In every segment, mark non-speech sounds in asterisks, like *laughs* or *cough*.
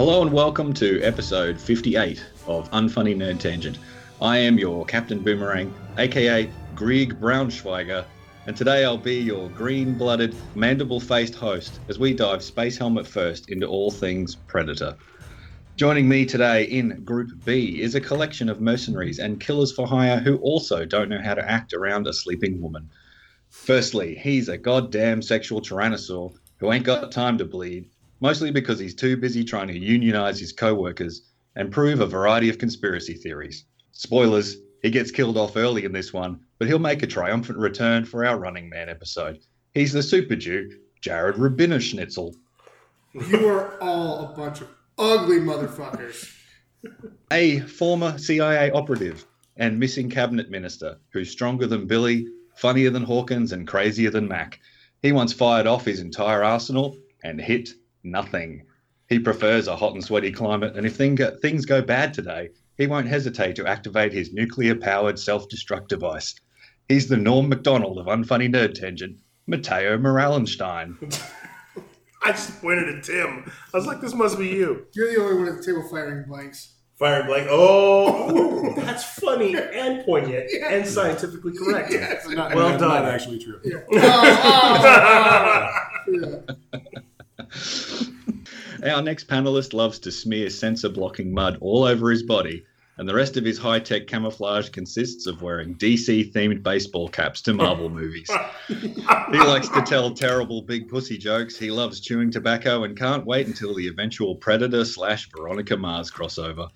Hello and welcome to episode 58 of Unfunny Nerd Tangent. I am your Captain Boomerang, aka Greig Brownschweiger, and today I'll be your green blooded, mandible faced host as we dive space helmet first into all things Predator. Joining me today in Group B is a collection of mercenaries and killers for hire who also don't know how to act around a sleeping woman. Firstly, he's a goddamn sexual tyrannosaur who ain't got time to bleed, mostly because he's too busy trying to unionize his co workers and prove a variety of conspiracy theories. Spoilers, he gets killed off early in this one, but he'll make a triumphant return for our Running Man episode. He's the Super Jew, Jared Robinoschnitzel. You are all a bunch of ugly motherfuckers. *laughs* A former CIA operative and missing cabinet minister who's stronger than Billy, funnier than Hawkins, and crazier than Mac. He once fired off his entire arsenal and hit nothing. He prefers a hot and sweaty climate, and if thing things go bad today, he won't hesitate to activate his nuclear powered self destruct device. He's the Norm MacDonald of Unfunny Nerd Tangent, Mateo Moralenstein. *laughs* I just pointed at Tim. I was like, this must be you. You're the only one at the table firing blanks. Firing blank. Oh, *laughs* that's funny and poignant and scientifically correct. Yes. Not, Well not, done. Not actually true. Yeah. Oh, oh, oh. *laughs* Yeah. *laughs* Our next panelist loves to smear sensor blocking mud all over his body, and the rest of his high tech camouflage consists of wearing DC themed baseball caps to Marvel *laughs* movies. He likes to tell terrible big pussy jokes. He loves chewing tobacco and can't wait until the eventual Predator slash Veronica Mars crossover.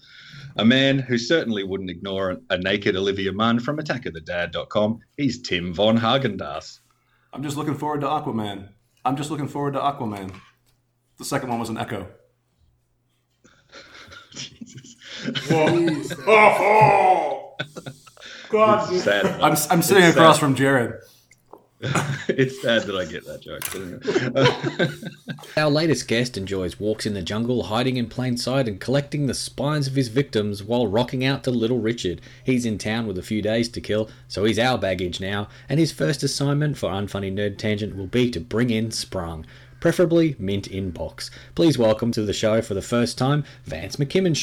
A man who certainly wouldn't ignore a, a naked Olivia Munn from AttackOfTheDad.com. He's Tim von Haagen-Dazs. I'm just looking forward to Aquaman. I'm just looking forward to Aquaman. The second one was an echo. Jesus. Jeez. Oh, *laughs* God. Sad. I'm, I'm sitting It's across sad. from Jared. *laughs* it's sad that I get that joke. anyway. *laughs* Our latest guest enjoys walks in the jungle, hiding in plain sight and collecting the spines of his victims while rocking out to Little Richard. He's in town with a few days to kill, so he's our baggage now, and his first assignment for Unfunny Nerd Tangent will be to bring in Sprung. Preferably mint in box. Please welcome to the show for the first time, Vance McKimmon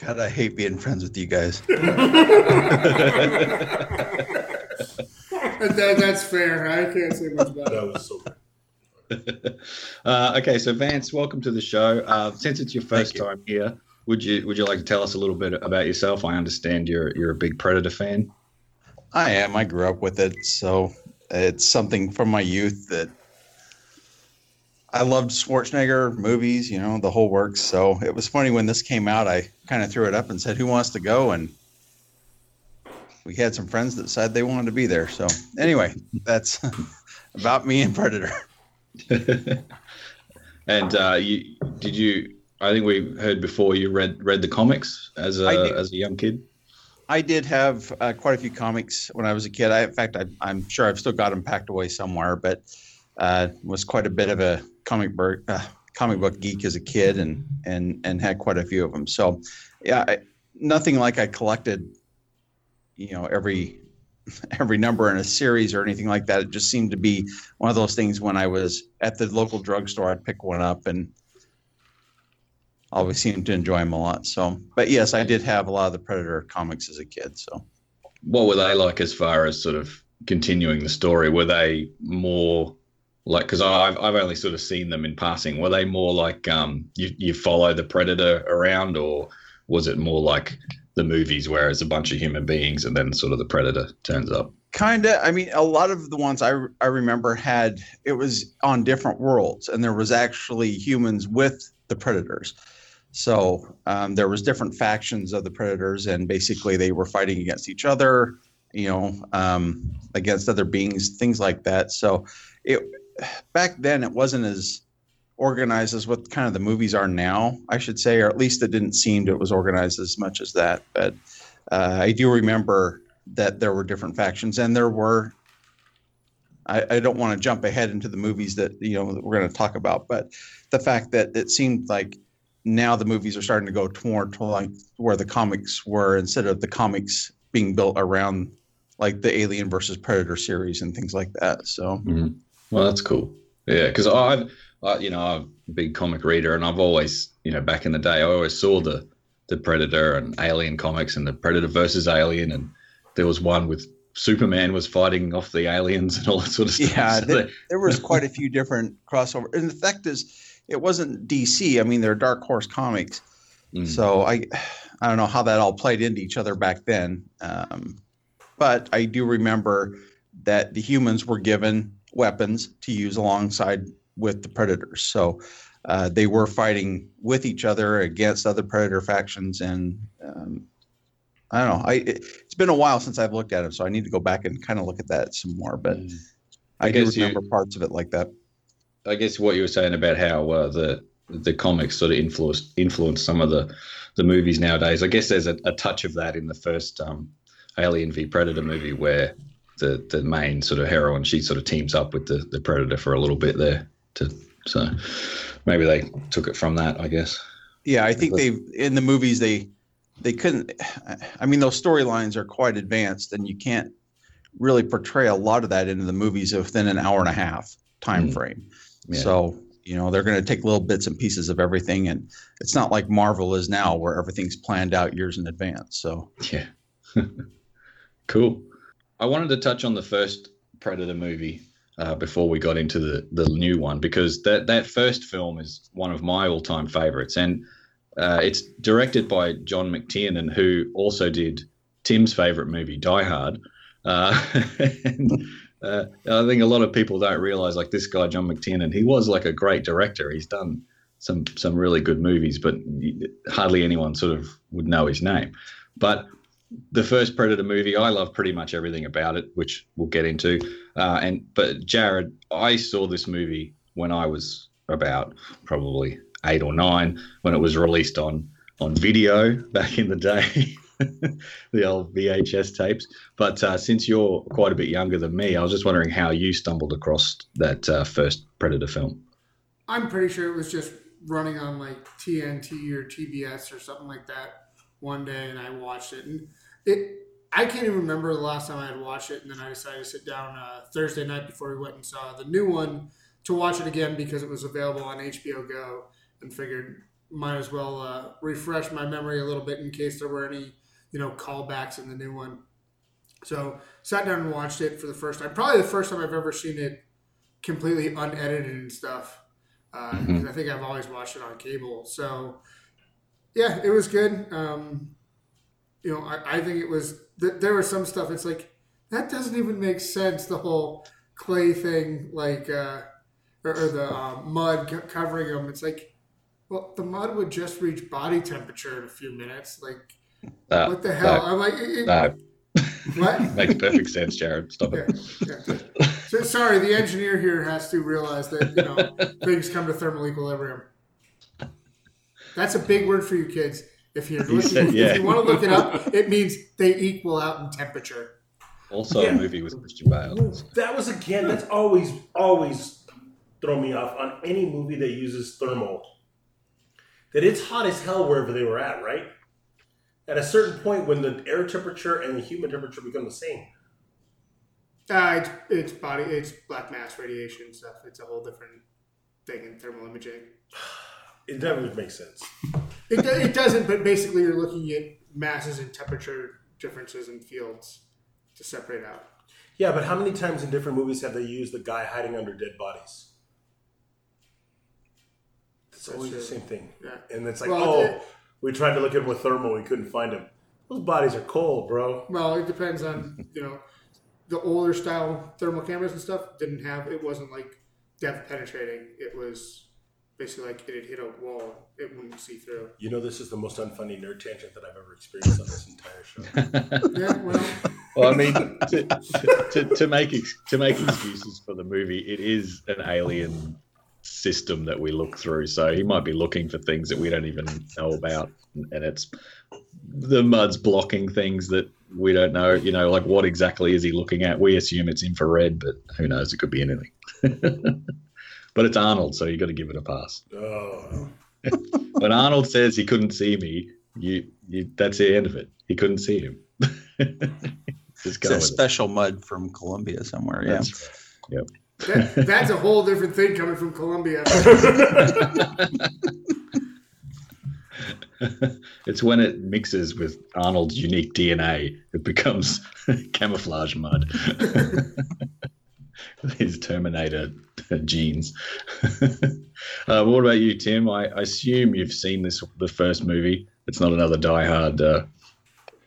God, I hate being friends with you guys. That- *laughs* *laughs* that- that's fair. I can't say much about. That was so *laughs* uh, okay, so Vance, welcome to the show. Uh, since it's your first you. time here, would you would you like to tell us a little bit about yourself? I understand you're you're a big Predator fan. I am. I grew up with it, so it's something from my youth that I loved Schwarzenegger movies, you know, the whole works. So it was funny when this came out. I kind of threw it up and said, "Who wants to go?" And we had some friends that said they wanted to be there. So anyway, that's *laughs* about me and Predator. *laughs* and uh, you did you? I think we heard before you read read the comics as a as a young kid. I did have uh, quite a few comics when I was a kid. I, in fact, I, I'm sure I've still got them packed away somewhere, but uh, was quite a bit of a comic book uh, comic book geek as a kid, and and and had quite a few of them. So, yeah, I, nothing like I collected, you know, every *laughs* every number in a series or anything like that. It just seemed to be one of those things. When I was at the local drugstore, I'd pick one up and always seemed to enjoy them a lot. So, but yes, I did have a lot of the Predator comics as a kid. So. What were they like as far as sort of continuing the story? Were they more like because I've I've only sort of seen them in passing. Were they more like um you you follow the predator around, or was it more like the movies where it's a bunch of human beings and then sort of the predator turns up? kind of i mean a lot of the ones I, I remember had it was on different worlds and there was actually humans with the predators so um, there was different factions of the predators and basically they were fighting against each other you know um, against other beings things like that so it back then it wasn't as organized as what kind of the movies are now i should say or at least it didn't seem that it was organized as much as that. But uh, i do remember that there were different factions and there were. I, I don't want to jump ahead into the movies that you know that we're going to talk about, but the fact that it seemed like now the movies are starting to go toward to like where the comics were instead of the comics being built around like the Alien versus Predator series and things like that. So Well, that's cool. Yeah, because I've I, you know, I'm a big comic reader, and I've always, you know, back in the day, I always saw the the Predator and Alien comics and the Predator versus Alien, and there was one with Superman was fighting off the aliens and all that sort of stuff. Yeah, So there, there was quite a few different crossover. And the fact is, it wasn't DC. I mean, they're Dark Horse comics. Mm. So I, I don't know how that all played into each other back then. Um, but I do remember that the humans were given weapons to use alongside with the predators. So uh, they were fighting with each other against other predator factions, and um, I don't know. I it, it's been a while since I've looked at it, so I need to go back and kind of look at that some more. But Mm. I, I do guess you- remember parts of it like that. I guess what you were saying about how uh, the the comics sort of influenced influenced some of the the movies nowadays. I guess there's a, a touch of that in the first um, Alien v Predator movie where the the main sort of heroine she sort of teams up with the the Predator for a little bit there. To so maybe they took it from that. I guess. Yeah, I think they in the movies they they couldn't. I mean, those storylines are quite advanced, and you can't really portray a lot of that into the movies within an hour and a half time Mhm. frame. Yeah. So you know they're going to take little bits and pieces of everything, and it's not like Marvel is now, where everything's planned out years in advance. So Yeah. *laughs* cool. I wanted to touch on the first Predator movie uh, before we got into the, the new one because that, that first film is one of my all time favorites. And uh, it's directed by John McTiernan, who also did Tim's favorite movie, Die Hard. Uh, *laughs* and, uh, I think a lot of people don't realize, like this guy, John McTiernan, he was like a great director. He's done some some really good movies, but hardly anyone sort of would know his name. But the first Predator movie, I love pretty much everything about it, which we'll get into. Uh, and but Jared, I saw this movie when I was about probably eight or nine when it was released on on video *laughs* back in the day, *laughs* the old VHS tapes. But uh, since you're quite a bit younger than me, I was just wondering how you stumbled across that uh, first Predator film. I'm pretty sure it was just running on like TNT or TBS or something like that one day, and I watched it. And it, I can't even remember the last time I had watched it. And then I decided to sit down uh, Thursday night before we went and saw the new one to watch it again because it was available on HBO Go, and figured might as well uh, refresh my memory a little bit in case there were any, you know, callbacks in the new one. So sat down and watched it for the first time. Probably the first time I've ever seen it completely unedited and stuff. Uh, 'cause I think I've always watched it on cable. So yeah, it was good. Um, you know, I, I think it was. Th- there was some stuff. It's like that doesn't even make sense. The whole clay thing, like, uh, or, or the uh, mud co- covering them. It's like, well, the mud would just reach body temperature in a few minutes. Like, Uh, what the hell? that- I'm like, it, No, what? *laughs* makes perfect sense, Jared. Stop Yeah, it. yeah. So, sorry, the engineer here has to realize that you know *laughs* things come to thermal equilibrium. That's a big word for you kids. If you're He looking, said- yeah. if you want to look it up, *laughs* it means they equal out in temperature. Also, Yeah. a movie with Christian Bale. That was again. That's always always throw me off on any movie that uses thermal. That it's hot as hell wherever they were at, right? At a certain point, when the air temperature and the human temperature become the same, Uh, it's, it's body, it's black mass radiation stuff. It's a whole different thing in thermal imaging. *sighs* *sighs* *sighs* it never makes sense. It, do- it doesn't, but basically, you're looking at masses and temperature differences in fields to separate out. Yeah, but how many times in different movies have they used the guy hiding under dead bodies? It's always the same thing. Yeah. And it's like, Well, oh, it- we tried to look at him with thermal, we couldn't find him. Those bodies are cold, bro. Well, it depends on you know the older style thermal cameras and stuff didn't have it wasn't like depth penetrating. It was basically like it had hit a wall. It wouldn't see through. You know, this is the most unfunny nerd tangent that I've ever experienced on this entire show. *laughs* Yeah, well, Well, I mean, to, to, to make ex- to make excuses for the movie, it is an alien system that we look through. So he might be looking for things that we don't even know about, and it's the mud's blocking things that we don't know. You know, like what exactly is he looking at? We assume it's infrared, but who knows? It could be anything. *laughs* but it's Arnold, so you got to give it a pass. Oh, When Arnold says he couldn't see me, you, you that's the end of it. He couldn't see him. *laughs* Just It's go that with it. special mud from Colombia somewhere. Yeah. That's right. Yep. That, that's a whole different thing coming from Colombia. *laughs* it's when it mixes with Arnold's unique DNA, it becomes *laughs* camouflage mud. *laughs* His Terminator genes. *laughs* uh, what about you, Tim? I, I, assume you've seen this the first movie. It's not another Die Hard uh,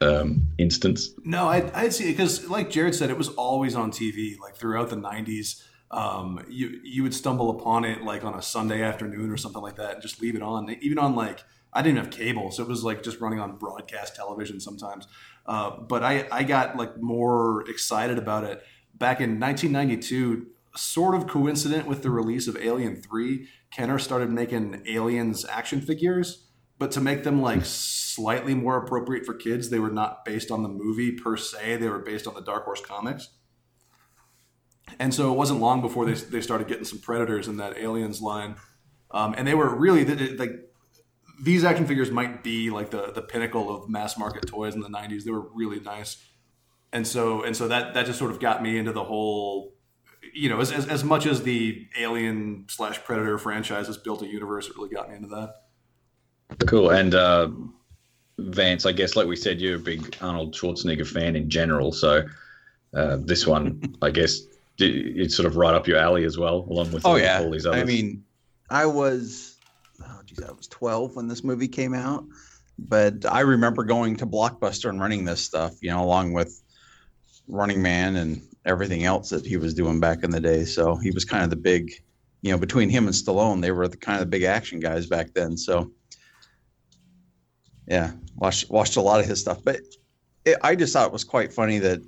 um, instance. No, I I'd see it because, like Jared said, it was always on TV. Like throughout the '90s, um, you you would stumble upon it like on a Sunday afternoon or something like that, and just leave it on. Even on like I didn't have cable, so it was like just running on broadcast television sometimes. Uh, but I I got like more excited about it back in 1992. Sort of coincident with the release of Alien Three, Kenner started making Aliens action figures, but to make them like slightly more appropriate for kids, they were not based on the movie per se. They were based on the Dark Horse comics. And so it wasn't long before they, they started getting some Predators in that Aliens line. Um, and they were really like these action figures might be like the the pinnacle of mass market toys in the 90s. They were really nice. And so and so that that just sort of got me into the whole you know, as, as, as much as the Alien slash Predator franchise has built a universe, it really got me into that. Cool. And uh, Vance, I guess, like we said, you're a big Arnold Schwarzenegger fan in general. So uh, this one, I guess, it's sort of right up your alley as well, along with oh all, yeah. all these others. I mean, I was, oh geez, I was 12 when this movie came out, but I remember going to Blockbuster and running this stuff, you know, along with Running Man and everything else that he was doing back in the day. So he was kind of the big, you know, between him and Stallone, they were the kind of the big action guys back then. So yeah, watched watched a lot of his stuff, but it, I just thought it was quite funny that.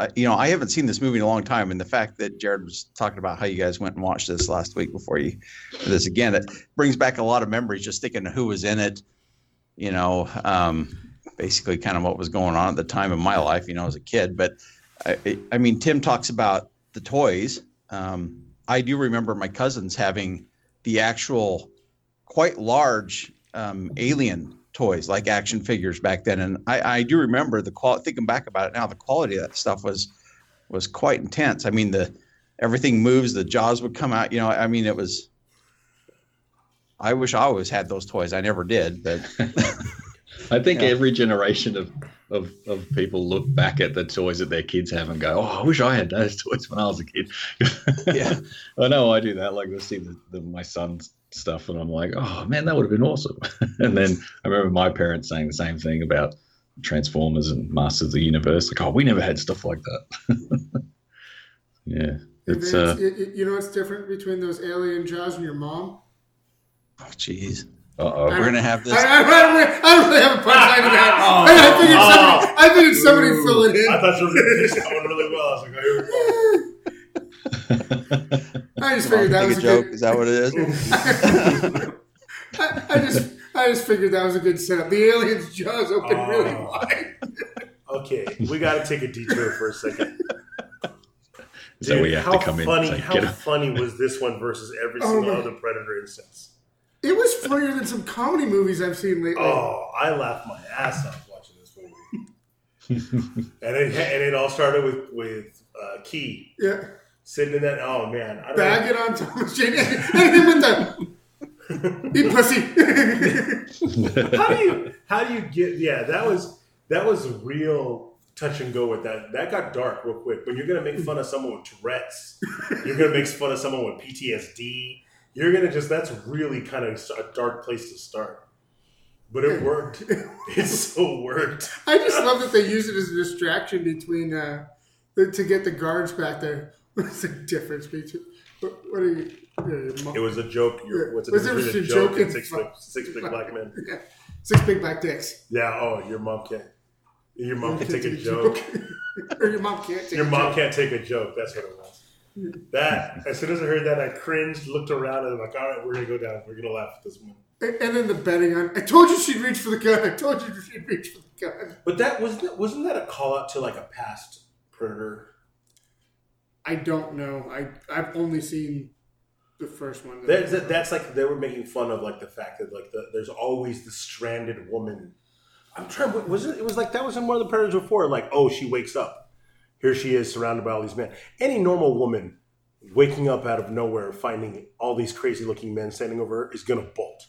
Uh, you know, I haven't seen this movie in a long time, and the fact that Jared was talking about how you guys went and watched this last week before you this again, it brings back a lot of memories. Just thinking who was in it, you know, um, basically kind of what was going on at the time in my life, you know, as a kid. But I, I mean, Tim talks about the toys. Um, I do remember my cousins having the actual quite large um, alien toys like action figures back then and i, I do remember the quality thinking back about it now the quality of that stuff was was quite intense i mean the everything moves the jaws would come out you know i mean it was i wish i always had those toys i never did but *laughs* i think Yeah. every generation of, of of people look back at the toys that their kids have and go oh i wish i had those *laughs* toys when i was a kid *laughs* Yeah. i know i do that like i see the, the, my son's stuff and i'm like oh man that would have been awesome *laughs* and then i remember my parents saying the same thing about transformers and masters of the universe like oh we never had stuff like that yeah it's It's, uh it, it- you know it's different between those alien jaws and your mom? oh jeez uh-oh we're gonna have this I, I, I, don't, really, I don't really have a punchline to that. *laughs* Oh, I, I figured oh. somebody, I figured somebody Ooh. fill it in. I thought you were going to pitch that one really well. I was like, oh, here we go. I just figured that was a a joke good. is that what it is *laughs* I, I just, I just figured that was a good setup. The aliens' jaws open Oh. really wide. Okay, we got to take a detour for a second. is that where you have how to come in funny, and say, how funny was this one versus every Oh single my- other Predator instance? It was funnier than some comedy movies I've seen lately. Oh, I laughed my ass off watching this movie. *laughs* and it and it all started with with uh, Key Yeah, sitting in that. Oh man, I don't bag it on Thomas Jane *laughs* and him with the eat pussy. *laughs* how do you how do you get yeah that was that was real touch and go with that that got dark real quick when you're gonna make fun of someone with tourette's you're gonna make fun of someone with ptsd you're gonna just that's really kind of a dark place to start but it worked *laughs* it so worked I just love that they use it as a distraction between uh, to get the guards back there. *laughs* What's the difference between what, what are you? yeah, your mom- it was a joke you're, what's the Was difference between a joke joke and six big, *laughs* six big black men yeah, six big black dicks. yeah oh your mom can't your mom can take a joke or your mom can't take Your a mom joke. can't take a joke. That's what it was. That as soon as I heard that, I cringed, looked around, and I'm like, all right, we're gonna go down. We're gonna laugh at this one. And, and then the betting on. I told you she'd reach for the gun. I told you she'd reach for the gun. But that wasn't that, wasn't that a call out to like a past predator? I don't know. I I've only seen the first one. That, that, that's like they were making fun of like the fact that like the, there's always the stranded woman. I'm trying. Was it? It was like that was in one of the predators before. Like, oh, she wakes up. Here she is, surrounded by all these men. Any normal woman waking up out of nowhere, finding all these crazy looking men standing over her, is going to bolt.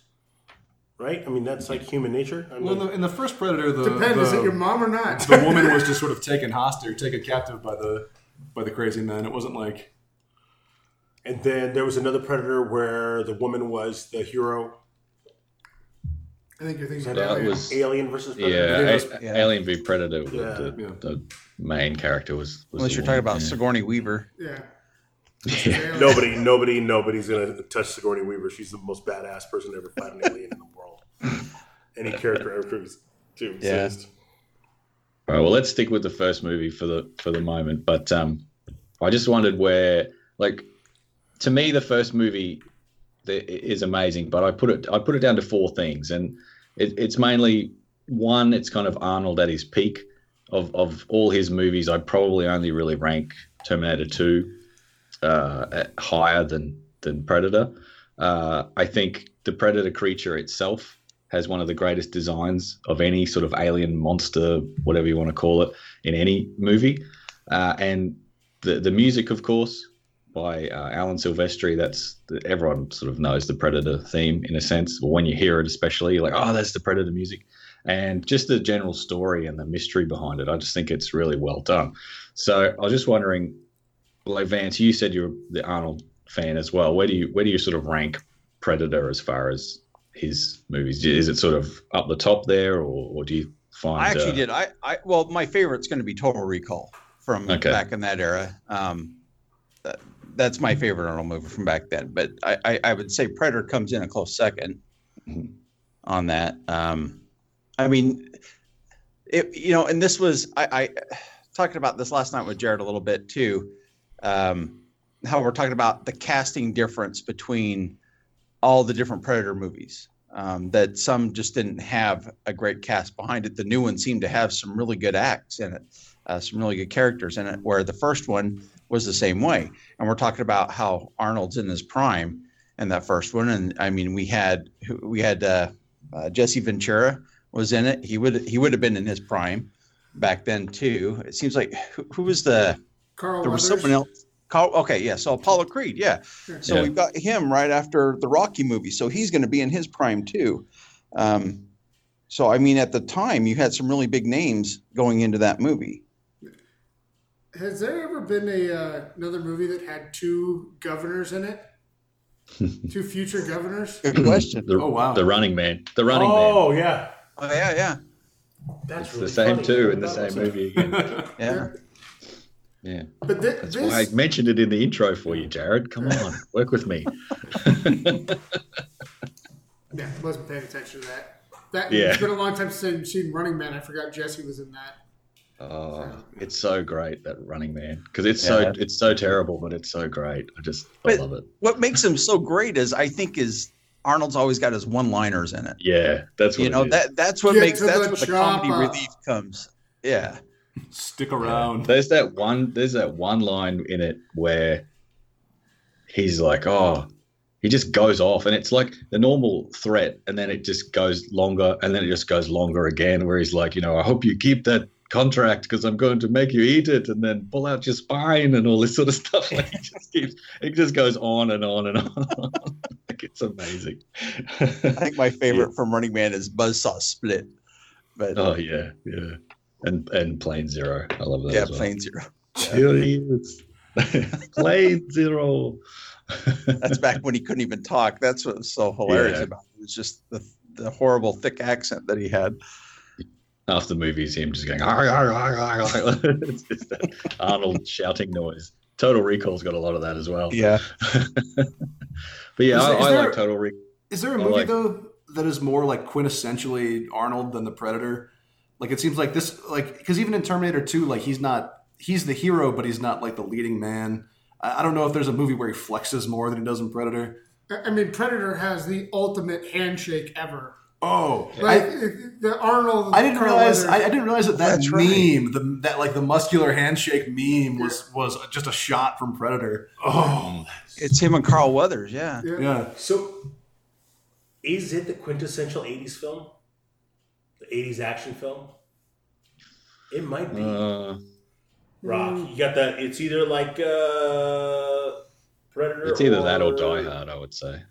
Right? I mean, that's like human nature. I mean, Well, in the, in the first Predator, the Depends. the, Is it your mom or not? the *laughs* woman was just sort of taken hostage, taken captive by the by the crazy men. It wasn't like and then there was another predator where the woman was the hero. I think you're thinking That about That Alien. was Alien versus Predator. yeah, it A- yeah. Alien v Predator. Yeah. the, Yeah. the main character was. was Unless you're talking about yeah. Sigourney Weaver. Yeah. Yeah. Nobody, nobody, nobody's gonna touch Sigourney Weaver. She's the most badass person to ever fight an alien in the world. Any character ever to to Yeah. exist. All right, well, let's stick with the first movie for the for the moment. But um, I just wondered where, like, to me, the first movie th- is amazing. But I put it I put it down to four things, and it, it's mainly one. It's kind of Arnold at his peak of of all his movies. I probably only really rank Terminator Two uh, higher than than Predator. Uh, I think the Predator creature itself has one of the greatest designs of any sort of alien monster, whatever you want to call it, in any movie. Uh, and the the music, of course, by uh, Alan Silvestri. That's everyone sort of knows the Predator theme in a sense. When you hear it, especially, you're like, oh, that's the Predator music. And just the general story and the mystery behind it, I just think it's really well done. So I was just wondering, like Vance, you said you're the Arnold fan as well. Where do you where do you sort of rank Predator as far as his movies? Is it sort of up the top there, or, or do you find? I actually uh, did. I, I well, my favorite's going to be Total Recall from Okay. back in that era. Um, that, that's my favorite Arnold movie from back then. But I, I, I would say Predator comes in a close 2nd Mhm. on that. Um, I mean, it, you know, and this was I, I talking about this last night with Jared a little bit too. Um, how we're talking about the casting difference between all the different Predator movies. Um, that some just didn't have a great cast behind it. The new one seemed to have some really good acts in it, uh, some really good characters in it. Where the first one was the same way. And we're talking about how Arnold's in his prime in that first one. And I mean, we had we had uh, uh, Jesse Ventura was in it. He would he would have been in his prime back then too. It seems like who, who was the Carl there was Weathers. someone else. Carl, okay, yeah. So Apollo Creed, yeah. So Yeah. we've got him right after the Rocky movie. So he's going to be in his prime too. Um, so I mean, at the time, you had some really big names going into that movie. Has there ever been a uh, another movie that had two governors in it? *laughs* two future governors? Good question. the, Oh, wow. the Running Man, the Running Man. Oh yeah, oh yeah, yeah, that's It's really the same funny. too in the same movie again. *laughs* yeah. Yeah, But thi- that's this, why I mentioned it in the intro for you, Jared. Come on, work with me. *laughs* yeah, I wasn't paying attention to that. That Yeah. it's been a long time since I've seen Running Man. I forgot Jesse was in that. Oh, it's so great that Running Man because it's so it's so terrible, but it's so great. I just I love it. What makes him so great is I think is Arnold's always got his one-liners in it. Yeah, that's what You know it is. that that's what Get makes that's the where the comedy relief comes. Yeah, Stick around. There's that one. There's that one line in it where he's like, "Oh," he just goes off, and it's like the normal threat, and then it just goes longer, and then it just goes longer again. Where he's like, "You know, I hope you keep that contract because I'm going to make you eat it, and then pull out your spine and all this sort of stuff." Like *laughs* it just keeps, it just goes on and on and on. *laughs* like it's amazing. I think my favorite *laughs* from Running Man is Buzzsaw Split. But oh uh, yeah, yeah, and and Plain Zero. I love that. yeah, well. Plain Zero. Here he is. Plain Zero. That's back when he couldn't even talk. That's what was so hilarious Yeah. about it. It was just the the horrible thick accent that he had. Half the movie is him just going, "Arr, arr, arr, arr, arr." *laughs* it's just that Arnold *laughs* shouting noise. Total Recall's got a lot of that as well. Yeah. *laughs* But yeah, Is I, there- is I there- like Total Recall. Is there a I movie like- though that is more like quintessentially Arnold than the Predator? Like it seems like this, like because even in Terminator Two, like he's not he's the hero, but he's not like the leading man. I, I don't know if there's a movie where he flexes more than he does in Predator. I I mean, Predator has the ultimate handshake ever. Oh, Like I, the Arnold. I didn't Carl realize I, I didn't realize that that That's right. meme, the, that like the muscular handshake meme, was was just a shot from Predator. Oh, It's him and Carl Weathers, yeah. Yeah. Yeah, so is it the quintessential '80s film? The '80s action film? It might be. Uh, Rock. You got that? It's either like uh, Predator. It's either that or Die Hard, I would say.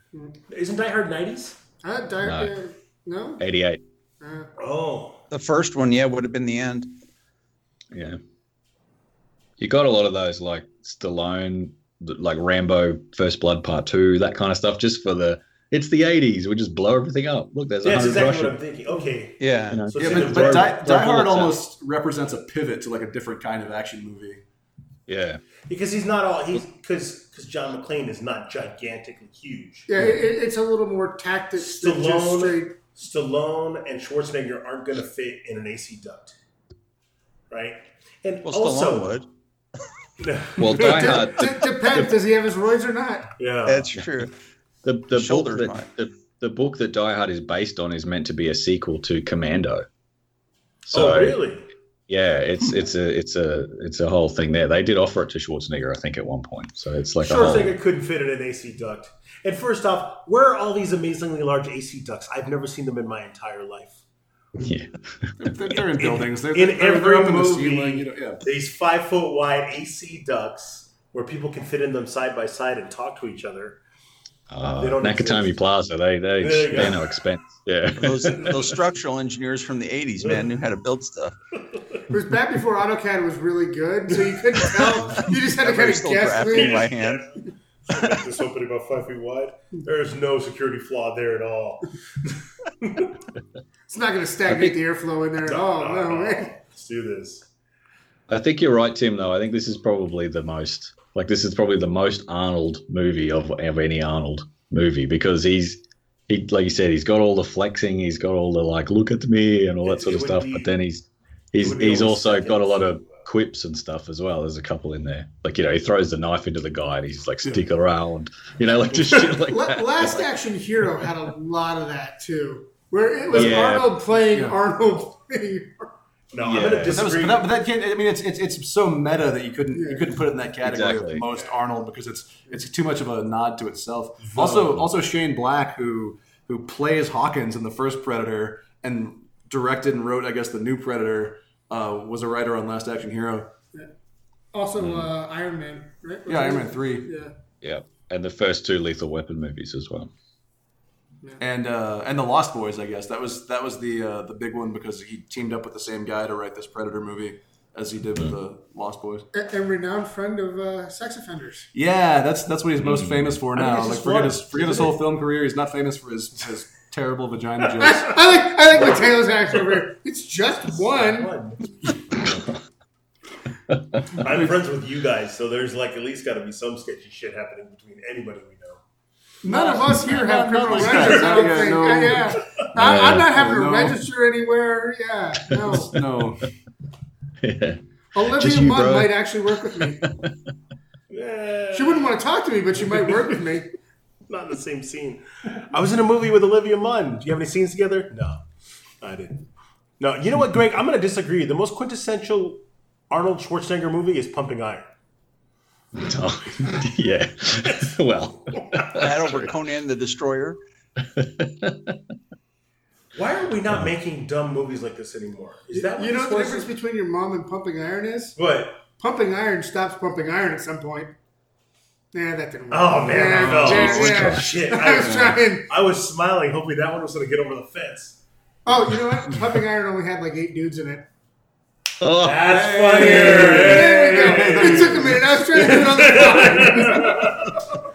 Isn't Die Hard nineties? Uh, Dark, No. No? 88. Uh, Oh, The first one, yeah, would have been the end. Yeah. You got a lot of those like Stallone, like Rambo First Blood Part 2, that kind of stuff, just for the. It's the 80s. We just blow everything up. Look, there's a that's hundred exactly what I'm Russian. thinking. Okay, Yeah. You know, So Yeah, but, but throw- Die, throw Die Hard bullets out. almost represents a pivot to like a different kind of action movie. Yeah. because he's not all he's because because John McClane is not gigantically huge. yeah, it, it- it's a little more tactics than just Stallone- straight. Stallone and Schwarzenegger aren't going to fit in an AC duct, right? And Well, also, Stallone would. *laughs* Well, Die Hard, D- d- depends. *laughs* Does he have his roids or not? yeah, That's true. the, the, book that, the, the book that Die Hard is based on is meant to be a sequel to Commando. Oh, so, oh really? Yeah, it's it's a it's a it's a whole thing there. They did offer it to Schwarzenegger, I think, at one point. So it's like a whole. Schwarzenegger couldn't fit in an AC duct. And first off, where are all these amazingly large AC ducts? I've never seen them in my entire life. Yeah. They're, they're in buildings. They're, In they're, they're every up in the movie- ceiling. You know, yeah. These five foot wide AC ducts where people can fit in them side by side and talk to each other. Uh, They don't Nakatomi exist. Plaza, they they There they're no expense. Yeah. *laughs* Those *laughs* those structural engineers from the '80s, man, knew how to build stuff. *laughs* It was back before AutoCAD was really good, so you couldn't tell. You just had to kind of guess. drafting when- by hand. this opening about five feet wide. There's no security flaw there at all. It's not going to stagnate the airflow in there at all. No, man. Let's do this. I think you're right, Tim. Though I think this is probably the most like this is probably the most Arnold movie of of any Arnold movie because he's he like you said he's got all the flexing, he's got all the like look at me and all that sort it of stuff. be- but then he's he's he's also got a lot of quips and stuff as well. There's a couple in there, like you know he throws the knife into the guy and he's like stick around, you know, like just shit *laughs* like that. Last Action Hero had a lot of that too, where it was Yeah. Arnold playing Yeah. Arnold. *laughs* playing- No, Yeah. I'm going to But But that, was, disagree. but, that, but that I mean, it's, it's it's so meta that you couldn't you couldn't put it in that category Exactly. of most Arnold because it's it's too much of a nod to itself. Also, also Shane Black who who plays Hawkins in the first Predator and directed and wrote, I guess, the new Predator. Uh, was a writer on Last Action Hero. Also, uh, Iron Man, right? Yeah, Iron Man three. Yeah. yeah, and the first two Lethal Weapon movies as well. And uh, and the Lost Boys. I guess that was that was the uh, the big one because he teamed up with the same guy to write this Predator movie as he did with the Lost Boys. And, and renowned friend of uh, sex offenders. Yeah, that's that's what he's most famous for now. it's Like forget his forget his whole film career. He's not famous for his, his terrible vagina *laughs* jokes. I like I like Mateo's act over here. It's just one. One. *laughs* I'm friends with you guys, so there's like at least got to be some sketchy shit happening between anybody we know. None of us here have Not- not criminal like records. I don't Yeah, think. no. Uh, yeah. I, I'm not having to register anywhere. Yeah. No. *laughs* no, yeah. *laughs* Olivia you, Munn bro. might actually work with me. Yeah, She wouldn't want to talk to me, but she might work with me. *laughs* not in the same scene. I was in a movie with Olivia Munn. Do you have any scenes together? No, I didn't. No, you know what, Greig? I'm going to disagree. The most quintessential Arnold Schwarzenegger movie is Pumping Iron. Oh, *laughs* yeah. *laughs* well, That over Conan the Destroyer. *laughs* Why are we not making dumb movies like this anymore? Is that you know what the was? difference between your mom and pumping iron is? What? Pumping iron stops pumping iron at some point. Nah, that didn't work. Oh man, yeah, oh, no. yeah, yeah. shit! I was trying. I was smiling, hoping that one was going to get over the fence. Oh, you know what? Pumping iron only had like eight dudes in it. Oh, That's hey. funnier. There we go. It took a minute. I was trying to do it on the fly. *laughs*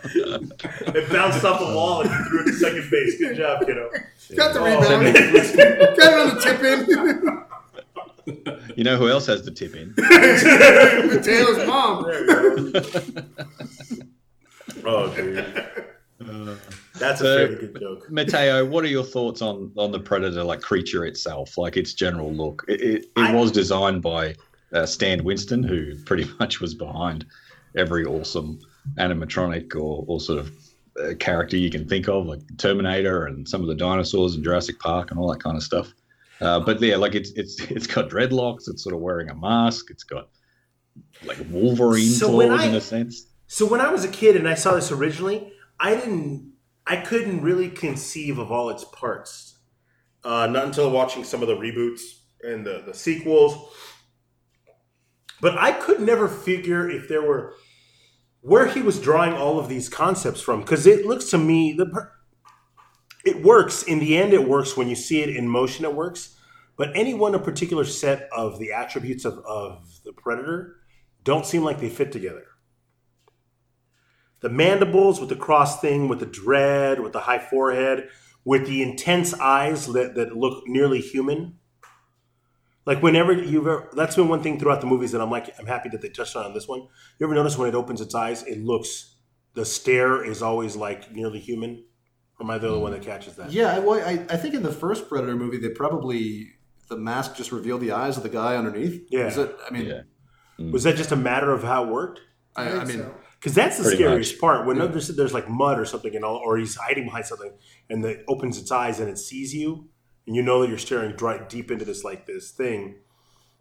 It bounced off the wall and you threw it to second base. Good job, kiddo. Got the Oh. rebound. *laughs* Got it on the tip in. You know who else has the tip in? *laughs* Mateo's mom. There we go. Oh, dude. Uh. That's a So- good joke. Mateo, what are your thoughts on on the Predator, like creature itself, like its general look? It, it, it I- was designed by uh, Stan Winston, who pretty *laughs* much was behind every awesome animatronic or, or sort of uh, character you can think of, like Terminator and some of the dinosaurs in Jurassic Park and all that kind of stuff. Uh, but yeah, like it's it's it's got dreadlocks. It's sort of wearing a mask. It's got like Wolverine So claws I- in a sense. So when I was a kid and I saw this originally, I didn't, I couldn't really conceive of all its parts. Uh, not until watching some of the reboots and the, the sequels. But I could never figure if there were where he was drawing all of these concepts from because it looks to me the it works in the end it works when you see it in motion it works but any one a particular set of the attributes of, of the predator don't seem like they fit together the mandibles with the cross thing with the dread with the high forehead with the intense eyes that, that look nearly human like whenever you've ever, that's been one thing throughout the movies that I'm like I'm happy that they touched on this one. You ever notice when it opens its eyes, it looks the stare is always like nearly human. Or am I the only one that catches that? Yeah, I- well, I, I think in the first Predator movie, they probably the mask just revealed the eyes of the guy underneath. Yeah. Is it? I mean, Yeah. Was that just a matter of how it worked? I, I think mean, so. Because that's the Pretty scariest much. part. When there's, there's like mud or something, and all, or he's hiding behind something, and it opens its eyes and it sees you, and you know that you're staring dry, deep into this like this thing.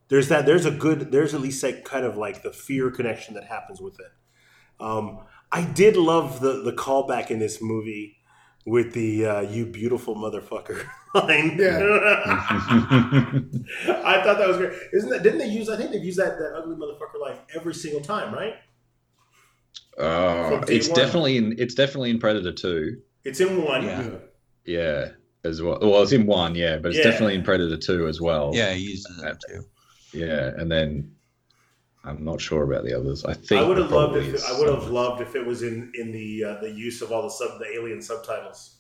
There's that. There's a good. There's at least like kind of like the fear connection that happens with it. Um, I did love the the callback in this movie with the uh, "you beautiful motherfucker" *laughs* line. *laughs* I thought that was great. Isn't that? Didn't they use? I think they've used that that ugly motherfucker line every single time, right? Oh, it's definitely in. It's definitely in Predator Two. It's in one. Yeah. Yeah, as well. Well, it's in one. Yeah, but it's Yeah. definitely in Predator Two as well. Yeah, he uses it too. Yeah, and then I'm not sure about the others. I think I would have loved if is I would have loved if it was in in the uh, the use of all the sub the alien subtitles.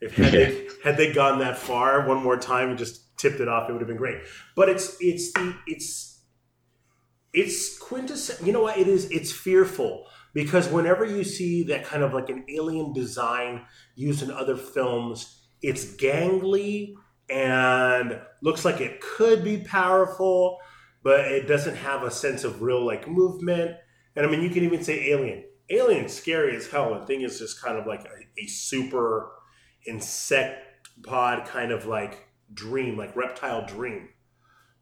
If had they had they gone that far one more time and just tipped it off, it would have been great. But it's it's the it's it's quintessential. You know what it is? It's fearful because whenever you see that kind of like an alien design used in other films, it's gangly and looks like it could be powerful, but it doesn't have a sense of real like movement. And I mean, you can even say Alien. Alien's scary as hell. The thing is just kind of like a, a super insect pod kind of like dream, like reptile dream,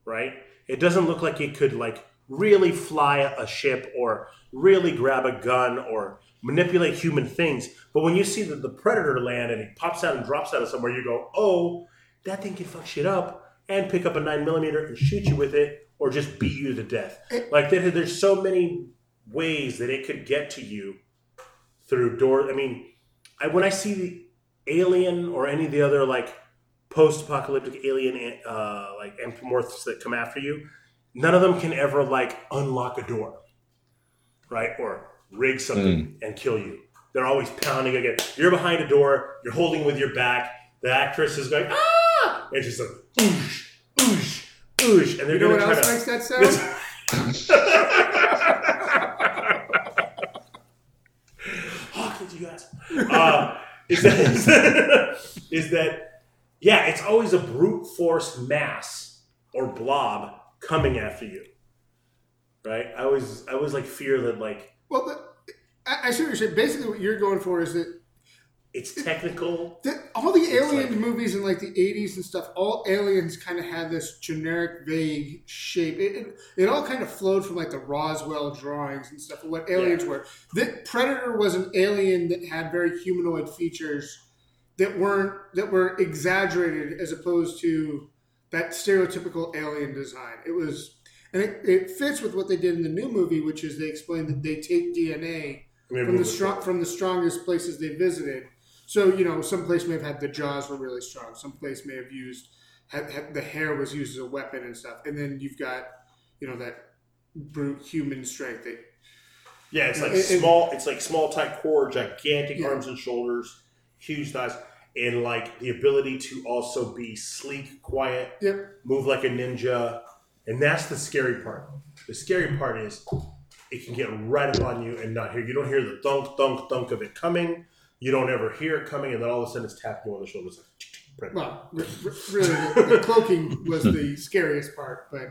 right? It doesn't look like it could like really fly a ship or really grab a gun or manipulate human things. But when you see the, the predator land and he pops out and drops out of somewhere, you go, oh, that thing can fuck shit up and pick up a nine millimeter and shoot you with it or just beat you to death. Like there, there's so many ways that it could get to you through door. I mean, I, when I see the alien or any of the other like post-apocalyptic alien uh, like anthropomorphs that come after you, none of them can ever like unlock a door, right? Or rig something and kill you. They're always pounding again. You're behind a door. You're holding with your back. The actress is going ah, and she's like oosh, oosh, oosh, and they're You know gonna what try else to. makes that *laughs* sound? Hawkins, you guys. Uh, is, that, is, that, is that, yeah, it's always a brute force mass or blob coming after you. Right? I was I was like fear that, like, well, the, I, I see what you're saying. Basically, what you're going for is that it's technical. the, all the alien like- movies in like the 80s and stuff, all aliens kind of had this generic, vague shape. It, it, it all kind of flowed from like the Roswell drawings and stuff of what aliens were. The Predator was an alien that had very humanoid features that weren't that were exaggerated as opposed to that stereotypical alien design. It was, and it, it fits with what they did in the new movie, which is they explained that they take DNA mean, from the strong from the strongest places they visited. So you know, some place may have had the jaws were really strong. Some place may have used had, had the hair was used as a weapon and stuff. And then you've got you know that brute human strength. That Yeah, it's like It- it- small. It's like small, tight core, gigantic Yeah. arms and shoulders, huge thighs, and like the ability to also be sleek, quiet, yep. move like a ninja, and that's the scary part. The scary part is it can get right up on you and not hear. You don't hear the thunk, thunk, thunk of it coming. You don't ever hear it coming, and then all of a sudden it's tapping you on the shoulder. Like, Well, r- r- really, the, the cloaking was the *laughs* scariest part, but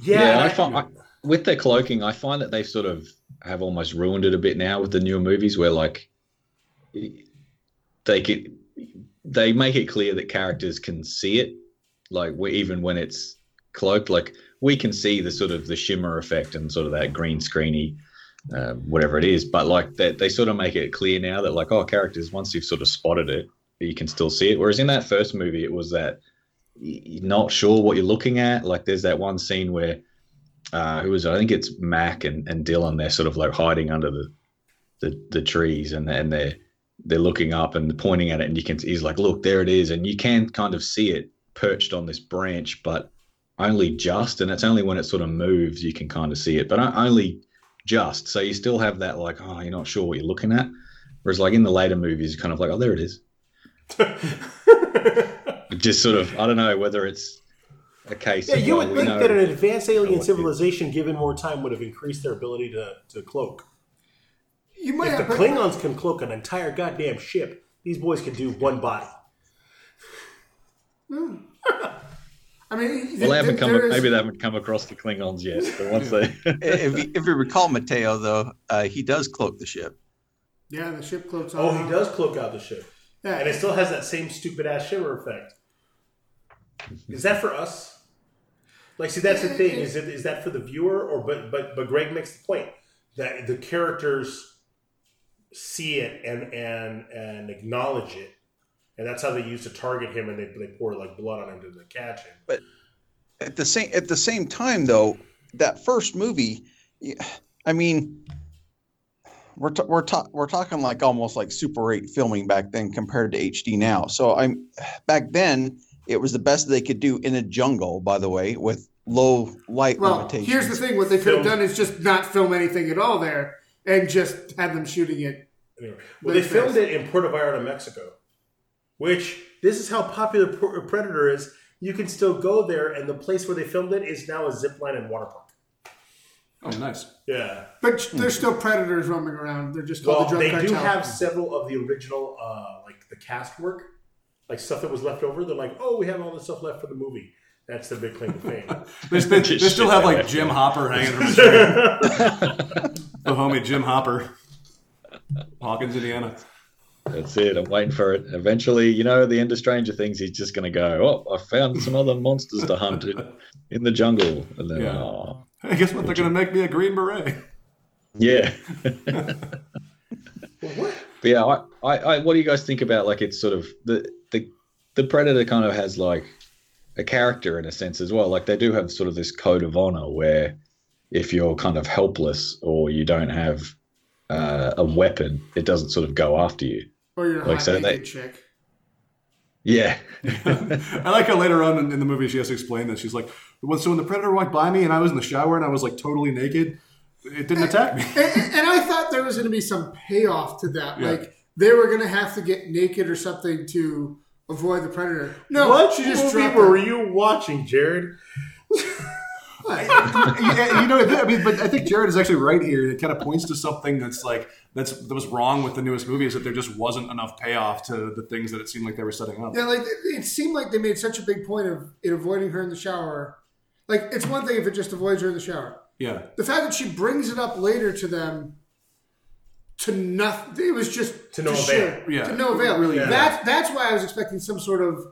yeah, Yeah, and I find I, with the cloaking, I find that they sort of have almost ruined it a bit now with the newer movies, where like they could they make it clear that characters can see it, like even when it's cloaked, like we can see the sort of the shimmer effect and sort of that green screeny. Uh, whatever it is, but like that, they sort of make it clear now that like, oh, characters once you've sort of spotted it, you can still see it. Whereas in that first movie, it was that you're not sure what you're looking at. Like there's that one scene where uh, who it? I think it's Mac and, and Dylan. They're sort of like hiding under the the, the trees, and and they're they're looking up and pointing at it, and you can. He's like, "Look, there it is," and you can kind of see it perched on this branch, but only just, and it's only when it sort of moves you can kind of see it, but only just. So you still have that like, oh, you're not sure what you're looking at. Whereas like in the later movies, you're kind of like, oh, there it is. *laughs* Just sort of, I don't know whether it's a case. Yeah, you would think that an advanced alien civilization, given more time, would have increased their ability to, to cloak. You might If the have, but- Klingons can cloak an entire goddamn ship, these boys can do one body. *laughs* I mean, Well, they haven't come. there is- Maybe they haven't come across the Klingons yet. But once they, *laughs* if, you, if you recall Mateo, though, uh, he does cloak the ship. Yeah, the ship cloaks Oh, he does cloak out the ship. Yeah, And it still has that same stupid ass shimmer effect. Is that for us? Like, see, that's the thing. Is it is that for the viewer, or but but but Greig makes the point that the characters see it and and and acknowledge it, and that's how they used to target him, and they they pour like blood on him to catch him. But At the same at the same time, though, that first movie, I mean, we're ta- we're ta- we're talking like almost like Super 8 filming back then compared to HD now. So I'm back then it was the best they could do in a jungle. By the way, with low light well, limitations. here's the thing: what they could have done is just not film anything at all there, and just have them shooting it. Anyway, well, they filmed fast. it in Puerto Vallarta, Mexico, which this is how popular Predator is. You can still go there, and the place where they filmed it is now a zip line and water park. Oh, nice. Yeah. But there's still predators roaming around. They're just called Well, the drug they do have several of the original, uh, like the cast work, like stuff that was left over. They're like, oh, we have all this stuff left for the movie. That's the big claim to fame. *laughs* They, they, they still have like like. Jim Hopper hanging from the *laughs* tree. the homie Jim Hopper, Hawkins, Indiana. that's it. I'm waiting for it. Eventually, you know, at the end of Stranger Things, he's just going to go, "Oh, I found some other monsters to hunt in, in the jungle," and then, Yeah. oh, Hey, guess what? They're gonna make me a green beret. yeah. *laughs* Well, what? But yeah, I, I, I, what do you guys think about like it's sort of the the the predator kind of has like a character in a sense as well. Like they do have sort of this code of honor where if you're kind of helpless or you don't have uh, a weapon, it doesn't sort of go after you. or you're like, hot so naked they- chick. Yeah, *laughs* I like how later on in, in the movie she has to explain this. She's like, "When so when the predator walked by me and I was in the shower and I was like totally naked, it didn't attack me." *laughs* and, and I thought there was going to be some payoff to that. Yeah. Like they were going to have to get naked or something to avoid the predator. No, what she just movie were her. you watching, Jared? *laughs* *laughs* yeah, you know, I mean, but I think Jared is actually right here. It kind of points to something that's like that's that was wrong with the newest movie is that there just wasn't enough payoff to the things that it seemed like they were setting up. Yeah, like it, it seemed like they made such a big point of it avoiding her in the shower. Like it's one thing if it just avoids her in the shower. Yeah, The fact that she brings it up later to them to nothing, it was just To no avail. shit. Yeah. to no avail. Really, yeah. That's that's why I was expecting some sort of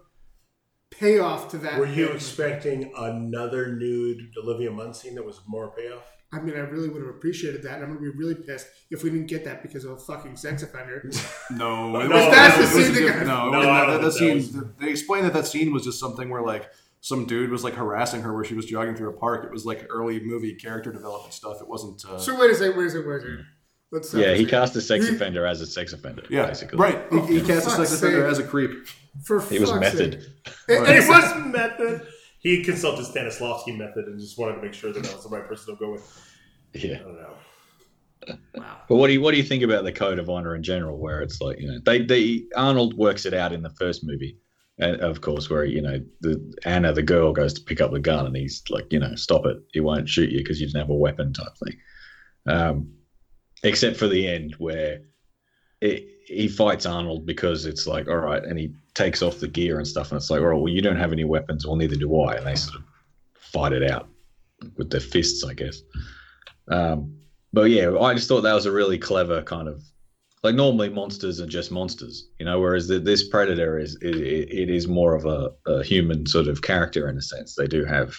payoff to that. Were you thing. expecting another nude Olivia Munn scene that was more payoff? I mean, I really would have appreciated that. I'm gonna be really pissed if we didn't get that because of a fucking sex offender. *laughs* no, it No, was, that's it the was scene a that different- got- no, *laughs* No, it was- I that, that think scene. that They explained that that scene was just something where like some dude was like harassing her where she was jogging through a park. It was like early movie character development stuff. It wasn't. Uh, So wait a second, wait a second, wait a second. Let's stop yeah. He cast a sex He- offender as a sex offender. yeah, basically. right. He, he Oh, cast a sex offender as a creep. For He was method. sake. And, and it it was was method. He consulted Stanislavski method and just wanted to make sure that that was the right person to go with. Yeah. I don't know. wow. But what do you what do you think about the code of honor in general? Where it's like you know they they Arnold works it out in the first movie, and of course where you know the Anna the girl goes to pick up the gun and he's like you know stop it he won't shoot you because you didn't have a weapon type thing, um, except for the end where it, he fights Arnold because it's like all right and he takes off the gear and stuff and it's like all right well you don't have any weapons well neither do I and they sort of fight it out with their fists I guess. Um, but yeah, I just thought that was a really clever kind of like normally monsters are just monsters, you know, whereas the, this predator is it, it is more of a, a human sort of character in a sense. They do have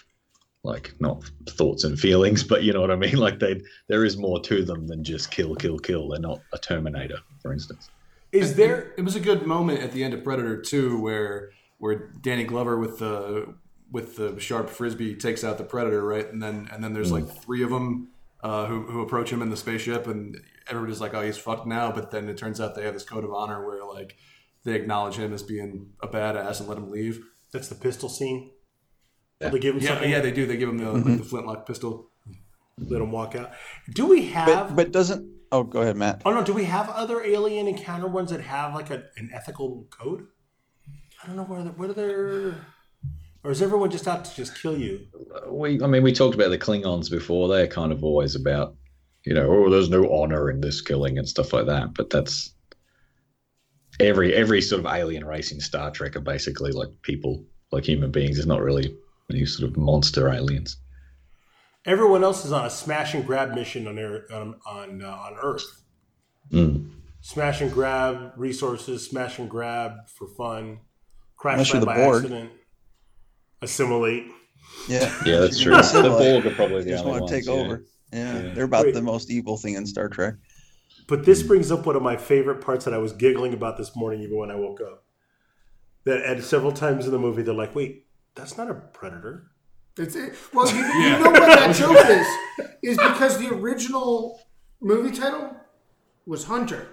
like not thoughts and feelings, but you know what I mean. *laughs* Like they there is more to them than just kill, kill, kill. They're not a Terminator, for instance. Is there? It was a good moment at the end of Predator 2 where where Danny Glover with the with the sharp frisbee takes out the predator, right? And then and then there's like three of them uh, who who approach him in the spaceship, and everybody's like, "Oh, he's fucked now." But then it turns out they have this code of honor where like they acknowledge him as being a badass and let him leave. That's the pistol scene. Yeah. They give him Yeah, something. yeah, they do. They give him the, like, the flintlock pistol. let him walk out. Do we have? But but doesn't oh go ahead, Matt. oh no, do we have other alien encounter ones that have like a, an ethical code? I don't know where. What are their? Or is everyone just out to just kill you? we I mean we talked about the Klingons before. They're kind of always about, you know, oh, there's no honor in this killing and stuff like that. But that's every every sort of alien race in Star Trek are basically like people, like human beings. It's not really any sort of monster aliens. Everyone else is on a smash and grab mission on Ear- on on, uh, on Earth. Mm. Smash and grab resources. Smash and grab for fun. Crash Unless you're land the by Borg. accident. Assimilate. Yeah. Yeah, that's *laughs* true. the Borg are probably They the *laughs* just only want to ones. take yeah. over. Yeah. Yeah. They're about Wait. the most evil thing in Star Trek. But this brings up one of my favorite parts that I was giggling about this morning, even when I woke up. That at several times in the movie, they're like, "Wait, that's not a predator." It's it. Well, you, you know what that *laughs* joke is? Is because the original movie title was Hunter.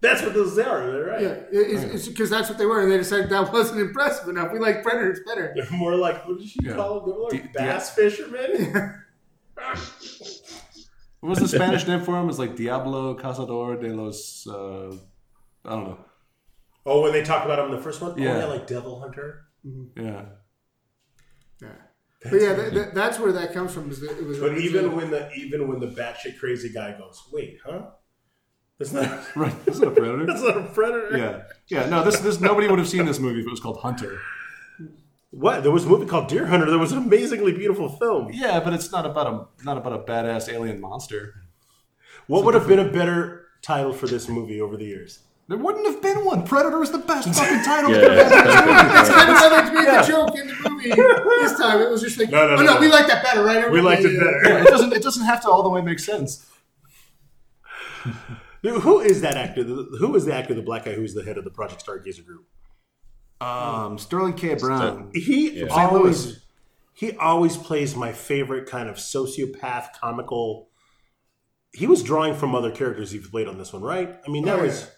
That's what those are, right? Yeah, it's because that's what they were, and they decided that *laughs* wasn't impressive enough. We like Predators better. They're more like what did she Yeah. call them? They were like The- the- bass fishermen. What was the Spanish name for him? It's like Diablo Cazador de los. Uh, I don't know. oh, when they talk about them in the first one, Yeah. oh yeah, like Devil Hunter. Yeah. Yeah. But yeah, that, that, that's where that comes from. Is that it was But even originally- when the even when the batshit crazy guy goes, "Wait, huh? That's not *laughs* *laughs* Right. That's not a predator. that's not a predator." Yeah. Yeah. No, this this nobody would have seen this movie if it was called Hunter. What? There was a movie called Deer Hunter. There was an amazingly beautiful film. Yeah, but it's not about a not about a badass alien monster. What would have been a better title for this movie over the years? There wouldn't have been one. Predator is the best fucking *laughs* title. Yeah, ever. That's kind of how they made the joke in the movie this time. It was just like, No, no, oh no, no, no. we like that better, right? We liked it better. Yeah, it doesn't it doesn't have to all the way make sense. *laughs* Who is that actor? Who is the actor, the black guy who's the head of the Project Stargazer group? Um, Sterling K. Brown. He Yeah. always he always plays my favorite kind of sociopath comical. He was drawing from other characters he played on this one, right? I mean, that Oh, was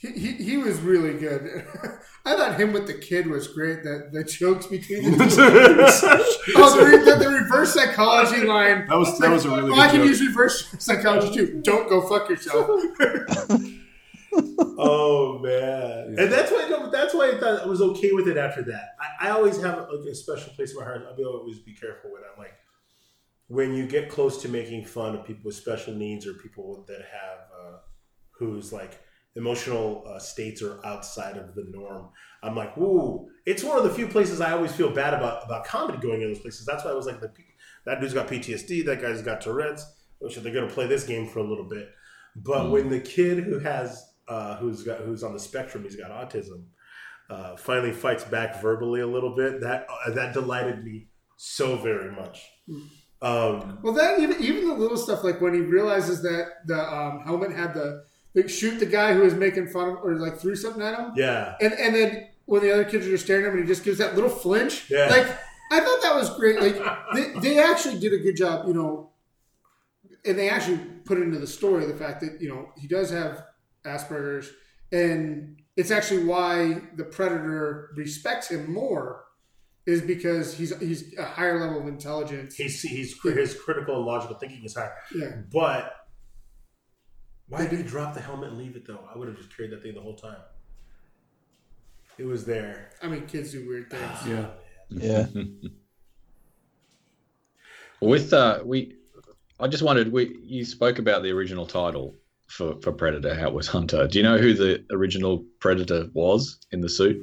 He, he, he was really good. *laughs* I thought him with the kid was great. That the jokes between the two. oh, the, re- the, the reverse psychology line. That was that was a really Oh, I can joke. use reverse psychology too. Don't go fuck yourself. *laughs* oh man, and that's why no, that's why I thought I was okay with it after that. I, I always have like a special place in my heart. I'll be always be careful when I'm like when you get close to making fun of people with special needs or people that have uh, whose like emotional uh, states are outside of the norm. I'm like, ooh, it's one of the few places I always feel bad about about comedy going in those places. That's why I was like, the, that dude's got PTSD, that guy's got Tourette's. Oh shit, they're gonna play this game for a little bit. But when the kid who has uh, who's got who's on the spectrum, he's got autism, uh, finally fights back verbally a little bit. That uh, that delighted me so very much. Um, Well, that even even the little stuff like when he realizes that the um, helmet had the they shoot the guy who was making fun of or like threw something at him, yeah, and and then when the other kids are just staring at him, and he just gives that little flinch. Yeah. Like I thought that was great. Like they, they actually did a good job, you know, and they actually put into the story the fact that you know he does have Asperger's, and it's actually why the predator respects him more, is because he's he's a higher level of intelligence. he's he's his critical and logical thinking is higher. yeah. But why did he drop the helmet and leave it though? I would have just carried that thing the whole time. It was there. I mean, kids do weird things. Yeah. Yeah. *laughs* With uh, we, I just wondered. We you spoke about the original title for for Predator, how it was Hunter. Do you know who the original Predator was in the suit?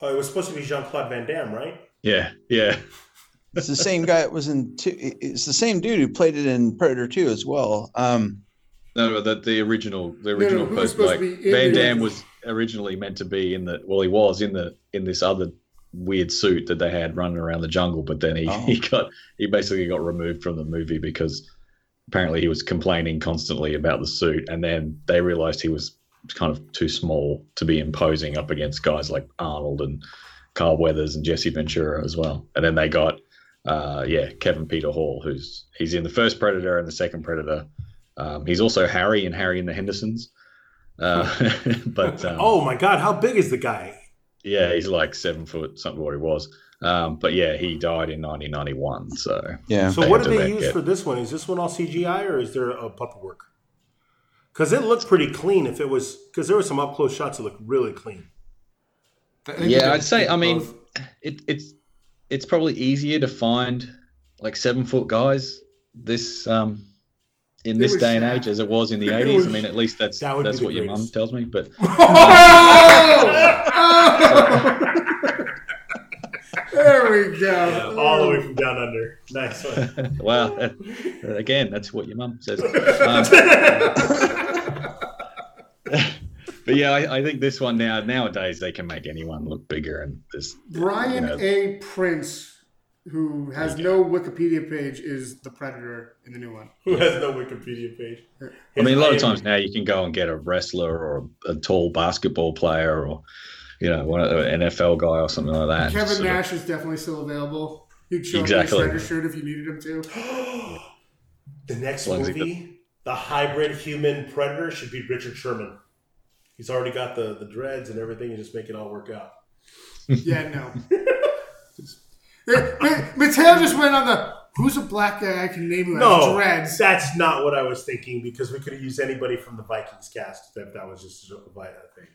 Oh, it was supposed to be Jean Claude Van Damme, right? Yeah, yeah, It's the same guy that was in two, it's the same dude who played it in Predator 2 as well. Um no, no, the the original the original who was person, like to be in Van the Damme was originally meant to be in the well, he was in the in this other weird suit that they had running around the jungle, but then he Oh. he got he basically got removed from the movie because apparently he was complaining constantly about the suit, and then they realized he was kind of too small to be imposing up against guys like Arnold and Carl Weathers and Jesse Ventura as well. And then they got uh, yeah Kevin Peter Hall, who's he's in the first Predator and the second Predator. Um, he's also Harry in Harry and the Hendersons. Uh, *laughs* but um, oh my god, how big is the guy? yeah, he's like seven foot something what he was. Um, but yeah, he died in 1991. So Yeah. So what had did they use it. for this one? Is this one all CGI or is there a puppet work? Because it looked pretty clean. If it was, because there were some up close shots that looked really clean. Yeah, I'd say. I mean, both. it, it's it's probably easier to find like seven foot guys this um in this was day and age as it was in the *laughs* It 80s. was- I mean, at least that's That that's what your mum tells me. But *laughs* Oh! *laughs* there we go. All the way from down under. Nice one. well, uh, again, that's what your mum says. Um, but yeah, I, I think this one now nowadays they can make anyone look bigger, and there's Brian you know, A. Prince, who has no Wikipedia page, is the Predator in the new one. Who has no Wikipedia page? I mean, a lot of times now you can go and get a wrestler or a, tall basketball player or, you know, one of an NFL guy or something like that. Kevin Sort of- Nash is definitely still available. He'd show Exactly. up in a shirt if you needed him to. *gasps* The next As long as movie, the hybrid human predator, should be Richard Sherman. He's already got the, the dreads and everything. You just make it all work out. Yeah, no. *laughs* But- but Mateo just went on the who's a black guy I can name who has No, dreads. that's not what I was thinking because we could have used anybody from the Vikings cast if that was just a Vi- thing.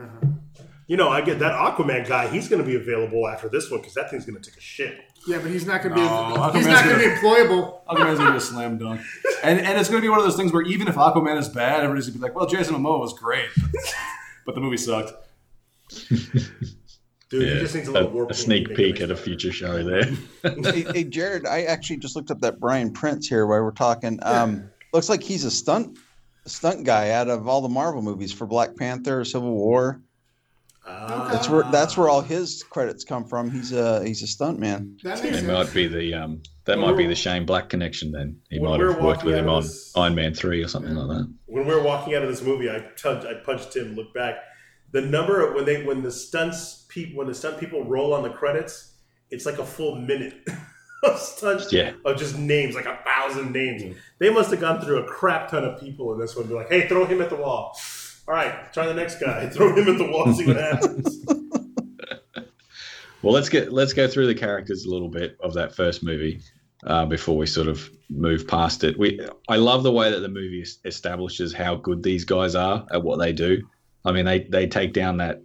Uh-huh. You know, I get that Aquaman guy. He's going to be available after this one because that thing's going to take a shit. Yeah, but he's not going to be. No, he's not gonna- be employable. Aquaman's gonna be a slam dunk, and and it's gonna be one of those things where even if Aquaman is bad, everybody's gonna be like, "Well, Jason Momoa was great," *laughs* but the movie sucked. Dude, he just needs a a, little warp. a sneak peek at a future show there. *laughs* hey, hey, Jared, I actually just looked up that Brian Prince here while we're talking. Um, looks like he's a stunt stunt guy out of all the Marvel movies for Black Panther, Civil War. Ah. That's where that's where all his credits come from. He's a he's a stunt man. That it might be the um, that might be the Shane Black connection. Then he might have worked with him on this- Iron Man three or something like that. when we were walking out of this movie, I tugged, I punched him, looked back. The number of when they when the stunts people when the stunt people roll on the credits, it's like a full minute *laughs* of stunts Yeah. of just names, like a thousand names. They must have gone through a crap ton of people in this one. Be like, hey, throw him at the wall. All right, try the next guy. *laughs* Throw him at the wall, see what happens. *laughs* Well, let's get let's go through the characters a little bit of that first movie uh, before we sort of move past it. We I love the way that the movie establishes how good these guys are at what they do. I mean, they they take down that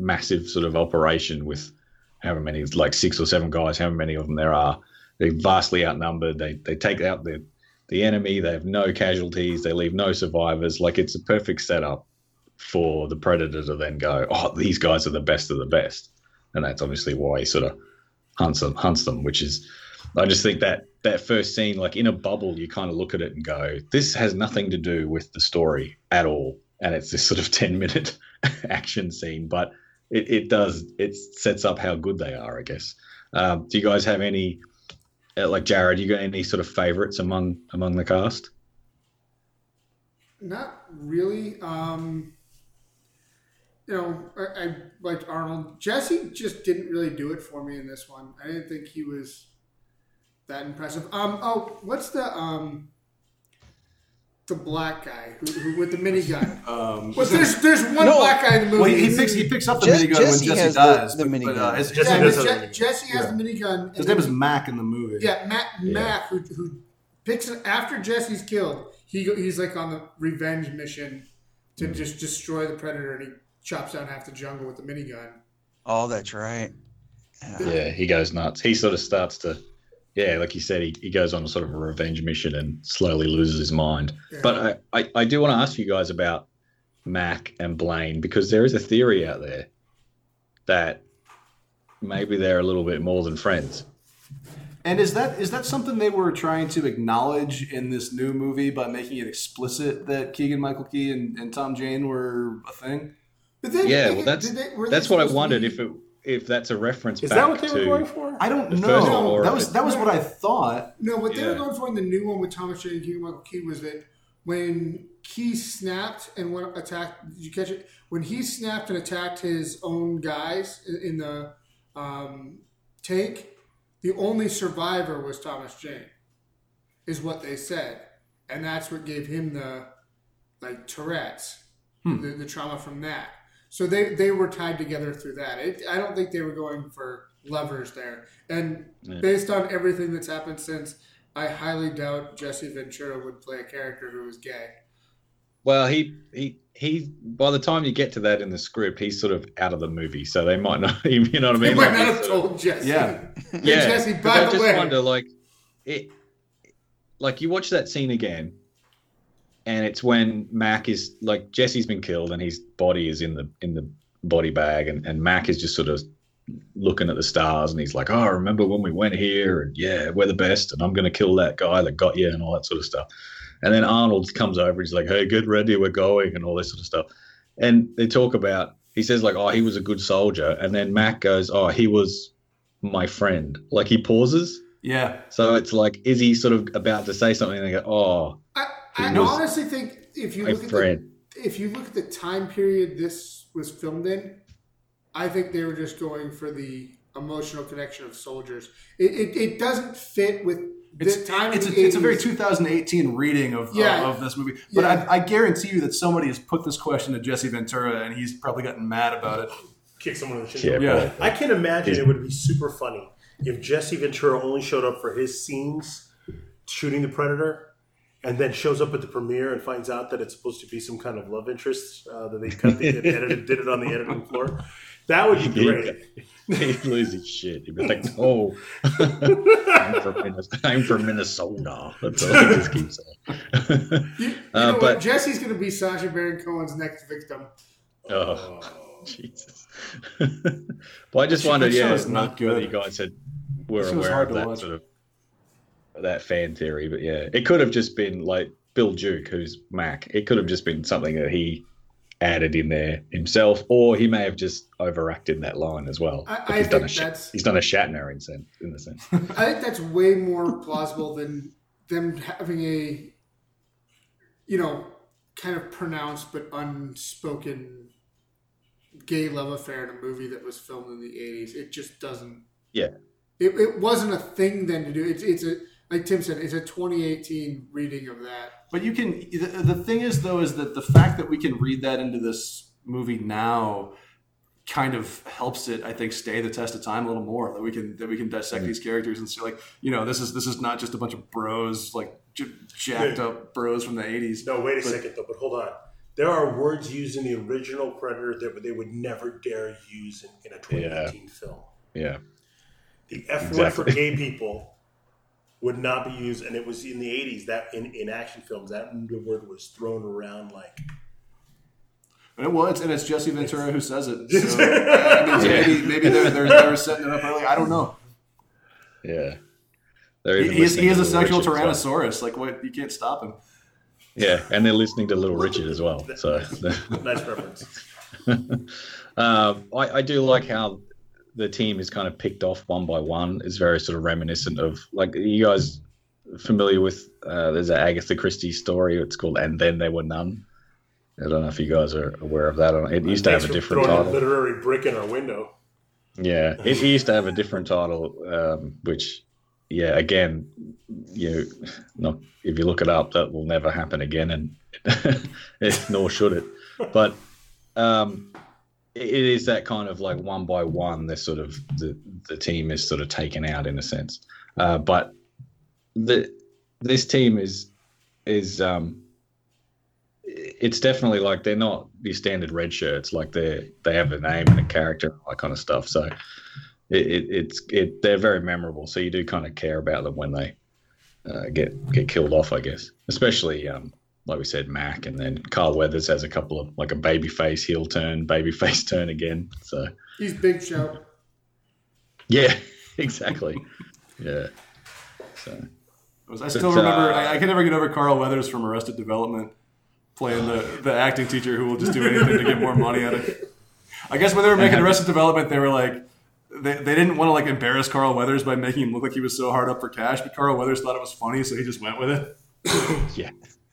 massive sort of operation with however many, like six or seven guys, however many of them there are. They're vastly outnumbered. They they take out the the enemy. They have no casualties. They leave no survivors. Like it's a perfect setup for the predator to then go, oh, these guys are the best of the best and that's obviously why he sort of hunts them, hunts them. Which is, I just think that that first scene, like in a bubble, you kind of look at it and go, this has nothing to do with the story at all, and it's this sort of *laughs* ten minute *laughs* action scene, but it, it does it sets up how good they are, I guess. Um, do you guys have any, uh, like Jared? You got any sort of favorites among among the cast? Not really. Um, you know, I, I liked Arnold. Jesse just didn't really do it for me in this one. I didn't think he was that impressive. Um, oh, what's the um, the black guy who, who with the minigun? *laughs* Um, well, there's there's one No. black guy in the movie. well, he, he picks he picks up the Jesse- minigun Jesse when Jesse has the- dies. the but, but, uh, minigun. his, Jesse yeah, does Je- the minigun. Jesse has Yeah. the minigun. his name is Mac in the movie. Yeah, Matt Yeah. Mac who, who picks it after Jesse's killed. He he's like on the revenge mission to just destroy the predator, and he chops down half the jungle with the minigun. Oh, that's right. Yeah, he goes nuts. He sort of starts to, yeah, like you said, he, he goes on a sort of a revenge mission and slowly loses his mind. Yeah. But I, I, I do want to ask you guys about Mac and Blaine because there is a theory out there that maybe they're a little bit more than friends. And is that is that something they were trying to acknowledge in this new movie by making it explicit that Keegan Michael Key and, and Tom Jane were a thing? But then, Yeah, they- well, that's they- that's what I wondered be- if it if that's a reference Is back that what they were going for? I don't know. first that was that was what I thought. No, what they were going for in the new one with Thomas Jane and Keegan Michael Key was that when Key snapped and went attacked, did you catch it? When he snapped and attacked his own guys in- in the um, tank, the only survivor was Thomas Jane, is what they said, and that's what gave him the like Tourette's, Hmm. the, the trauma from that. So they they were tied together through that. It, I don't think they were going for lovers there, and Yeah. based on everything that's happened since. I highly doubt Jesse Ventura would play a character who was gay. Well, he he he. By the time you get to that in the script, he's sort of out of the movie, so they might not. *laughs* You know what I They mean? might Like, not have told Jesse. Yeah. *laughs* Hey, yeah. Jesse, but by I just way, wonder, like, it, like you watch that scene again, and it's when Mac is like Jesse's been killed, and his body is in the in the body bag, and and Mac is just sort of looking at the stars, and he's like, "Oh, remember when we went here? And yeah, we're the best, and I'm gonna kill that guy that got you, and all that sort of stuff." And then Arnold comes over, he's like, "Hey, get ready, we're going," and all this sort of stuff. And they talk about. He says like, "Oh, he was a good soldier," and then Mac goes, "Oh, he was my friend." Like he pauses. Yeah. So it's like, is he sort of about to say something? And they go, "Oh, I, I was honestly think if you my look at the, if you look at the time period this was filmed in, I think they were just going for the emotional connection of soldiers. It, it, it doesn't fit with It's, time. it's, a, it's a very 2018 reading of, Yeah. of, of this movie. But Yeah. I, I guarantee you that somebody has put this question to Jesse Ventura and he's probably gotten mad about it. Kick someone in the shin. Yeah, Yeah. I can imagine it would be super funny if Jesse Ventura only showed up for his scenes shooting the Predator and then shows up at the premiere and finds out that it's supposed to be some kind of love interest uh, that they cut the, *laughs* edited, did it on the editing floor. That would be *laughs* great. He'd lose his shit. He'd be like, "Oh, *laughs* I'm from, Minnesota. I'm from Minnesota." That's all he just keeps saying. You, you Uh, know what? but- Jesse's going to be Sacha Baron Cohen's next victim. oh, Jesus. well, I just That wondered, yeah, is not whether good. you guys had were That show's aware of that watch. sort of that fan theory, but yeah, it could have just been like Bill Duke, who's Mac. It could have just been something that he added in there himself, or he may have just overacted that line as well. I- I he's done a think Sh- that's- he's done a Shatner in sense in the sense. I think that's way more plausible than them having a, you know, kind of pronounced but unspoken gay love affair in a movie that was filmed in the '80s. It just doesn't. Yeah. It, it wasn't a thing then to do. It's it's a like Tim said. It's a 2018 reading of that. But you can. The, the thing is, though, is that the fact that we can read that into this movie now kind of helps it, I think, stay the test of time a little more. That we can that we can dissect mm. these characters and see, like, you know, this is this is not just a bunch of bros, like j- jacked up bros from the '80s. No, wait a But- second though, but hold on. There are words used in the original Predator that they would never dare use in, in a 2018 film. Yeah. The F word for gay people would not be used, and it was in the 80s that in, in action films that word was thrown around like And it was, and it's Jesse Ventura who says it. So, I mean, Yeah. maybe maybe they're, they're they're setting it up early. I don't know. Yeah. He, he is, he is a sexual Richard as well. tyrannosaurus. Like what? You can't stop him. Yeah, and they're listening to Little Richard as well. So, nice reference. *laughs* um, I, I do like how the team is kind of picked off one by one. is very sort of reminiscent of like you guys familiar with. Uh, there's an Agatha Christie story. It's called "And Then There Were None." I don't know if you guys are aware of that. It used to have a different throwing a title. literary brick in our window. Yeah, it used to have a different title, um, which, yeah, again, you not if you look it up, that will never happen again, and *laughs* it, nor should it. But um, it is that kind of like one by one, the sort of the the team is sort of taken out in a sense. Uh, but the this team is is um, it's definitely like they're not your standard red shirts. Like they they have a name and a character, and all that kind of stuff. So it, it it's it they're very memorable. So you do kind of care about them when they uh, get get killed off, I guess. Especially um, like we said, Mac, and then Carl Weathers has a couple of like a baby face heel turn, baby *laughs* face turn again. So He's Big Show. yeah, *laughs* exactly. Yeah. So I still But, remember. uh, I, I can never get over Carl Weathers from Arrested Development playing the, the acting teacher who will just do anything to get more money out of it. I guess when they were making Arrested Development, they were like, they, they didn't want to like embarrass Carl Weathers by making him look like he was so hard up for cash, but Carl Weathers thought it was funny, so he just went with it. yeah.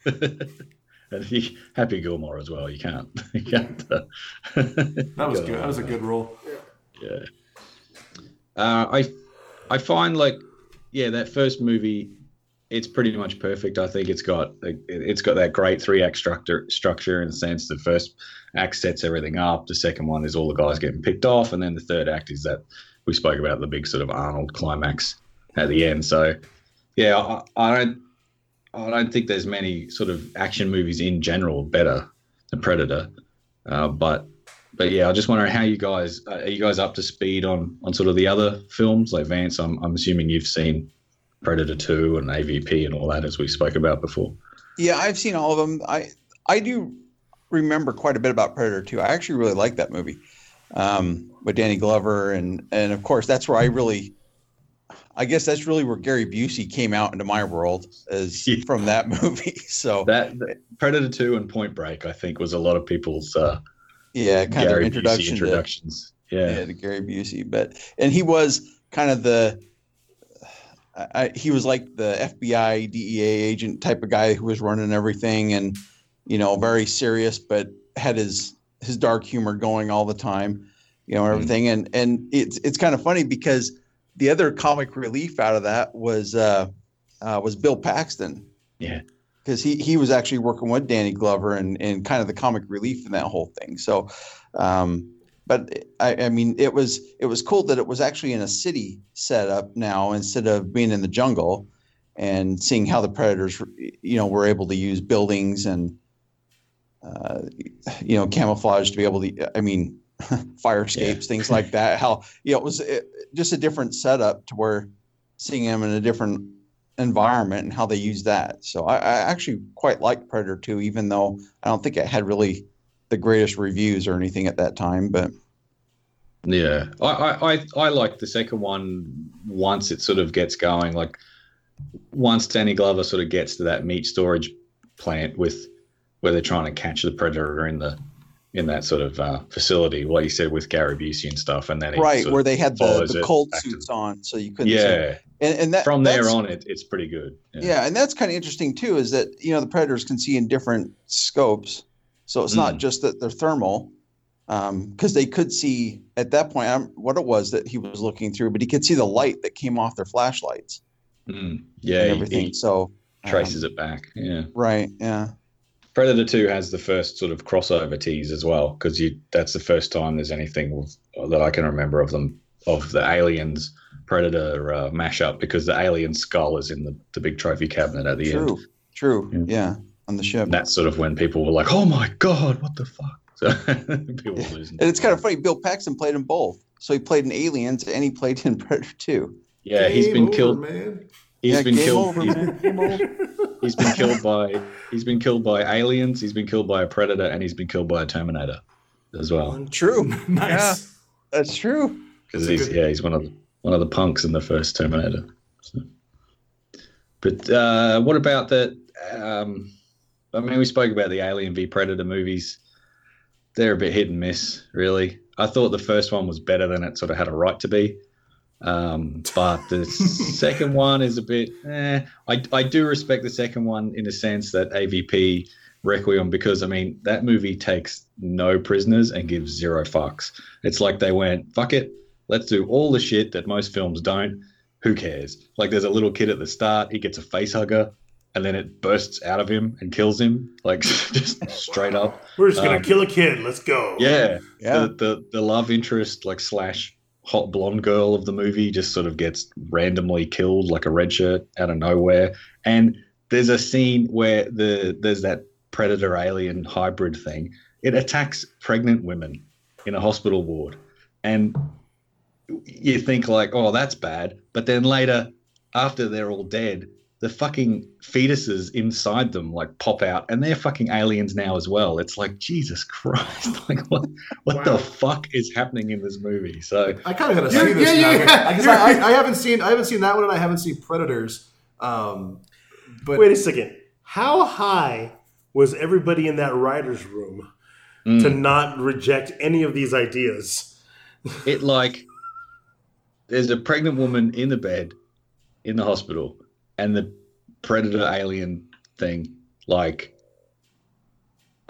*laughs* and he, Happy Gilmore as well. You can't. *laughs* You can't uh, *laughs* That was good. That was a good role. Yeah. Uh, I I find like yeah that first movie it's pretty much perfect. I think it's got it's got that great three act structure structure in the sense the first act sets everything up. The second one is all the guys getting picked off, and then the third act is that we spoke about the big sort of Arnold climax at the end. So yeah, I, I don't I don't think there's many sort of action movies in general better than Predator, uh, but but yeah, I just wonder how you guys uh, are you guys up to speed on on sort of the other films like Vance. I'm I'm assuming you've seen Predator Two and AVP and all that as we spoke about before. Yeah, I've seen all of them. I I do remember quite a bit about Predator Two. I actually really like that movie um, with Danny Glover and and of course that's where I really. I guess that's really where Gary Busey came out into my world as Yeah. from that *laughs* movie. So That, that Predator Two and Point Break, I think, was a lot of people's uh, yeah, kind Gary of Busey introduction to introductions. Yeah. yeah, to Gary Busey. But and he was kind of the I, he was like the FBI DEA agent type of guy who was running everything and you know very serious, but had his his dark humor going all the time, you know, and everything. And and it's it's kind of funny because the other comic relief out of that was uh, uh, was Bill Paxton. Yeah. Because he, he was actually working with Danny Glover and, and kind of the comic relief in that whole thing. So, um, but I, I mean, it was it was cool that it was actually in a city setup now instead of being in the jungle, and seeing how the predators, you know, were able to use buildings and, uh, you know, camouflage to be able to. I mean, *laughs* fire escapes, things like that. How you know it was it, just a different setup to where seeing them in a different environment and how they use that. So I, I actually quite like Predator 2, even though I don't think it had really the greatest reviews or anything at that time. But Yeah, I, I, I, I like the second one once it sort of gets going. Like once Danny Glover sort of gets to that meat storage plant with where they're trying to catch the predator in the in that sort of uh, facility, like you said with Gary Busey and stuff, and then right where they had the, the cold back to- suits on, so you couldn't. see. yeah, and, and that from there on, it, it's pretty good. Yeah, and that's kind of interesting too. Is that you know the predators can see in different scopes, so it's not Mm. just that they're thermal, because they could see at that point um, what it was that he was looking through, but he could see the light that came off their flashlights Mm, yeah, and he- everything. he, so um, traces it back. Yeah. right, yeah, Predator Two has the first sort of crossover tease as well because you that's the first time there's anything with, that I can remember of them of the aliens Predator uh, mashup because the alien skull is in the, the big trophy cabinet at the true, end. true, Yeah. yeah, on the ship. And that's sort of when people were like, "Oh my god, what the fuck!" *laughs* So people were losing. and it's kind of funny. Bill Paxton played in both, so he played in Aliens and he played in Predator Two. Yeah, he's been over, killed. man. He's yeah, been killed. over, he's, man. Game over. *laughs* he's been killed by. He's been killed by aliens. He's been killed by a predator, and he's been killed by a Terminator as well. True, *laughs* nice. that's true. because he's good- yeah he's one of the, one of the punks in the first Terminator. So. But uh, what about the? Um, I mean, we spoke about the Alien v Predator movies. They're a bit hit and miss, really. I thought the first one was better than it sort of had a right to be. Um, but the second one is a bit. Eh. I I do respect the second one in a sense that AVP Requiem because I mean that movie takes no prisoners and gives zero fucks. It's like they went fuck it, let's do all the shit that most films don't. Who cares? Like there's a little kid at the start, he gets a face hugger, and then it bursts out of him and kills him, like *laughs* just straight up. We're just gonna Um, kill a kid. Let's go. Yeah, Yeah. the, the the love interest like slash hot blonde girl of the movie just sort of gets randomly killed like a red shirt out of nowhere. And there's a scene where the there's that predator alien hybrid thing. It attacks pregnant women in a hospital ward. And you think like oh that's bad. But then later after they're all dead the fucking fetuses inside them like pop out and they're fucking aliens now as well it's like jesus christ *laughs* like what what the fuck is happening in this movie so I kind of got to see this yeah, now yeah. because I, I, I haven't seen I haven't seen that one and I haven't seen Predators. Um, but Wait a second. How high was everybody in that writer's room to mm, not reject any of these ideas? *laughs* it like there's a pregnant woman in the bed in the hospital and the predator alien thing like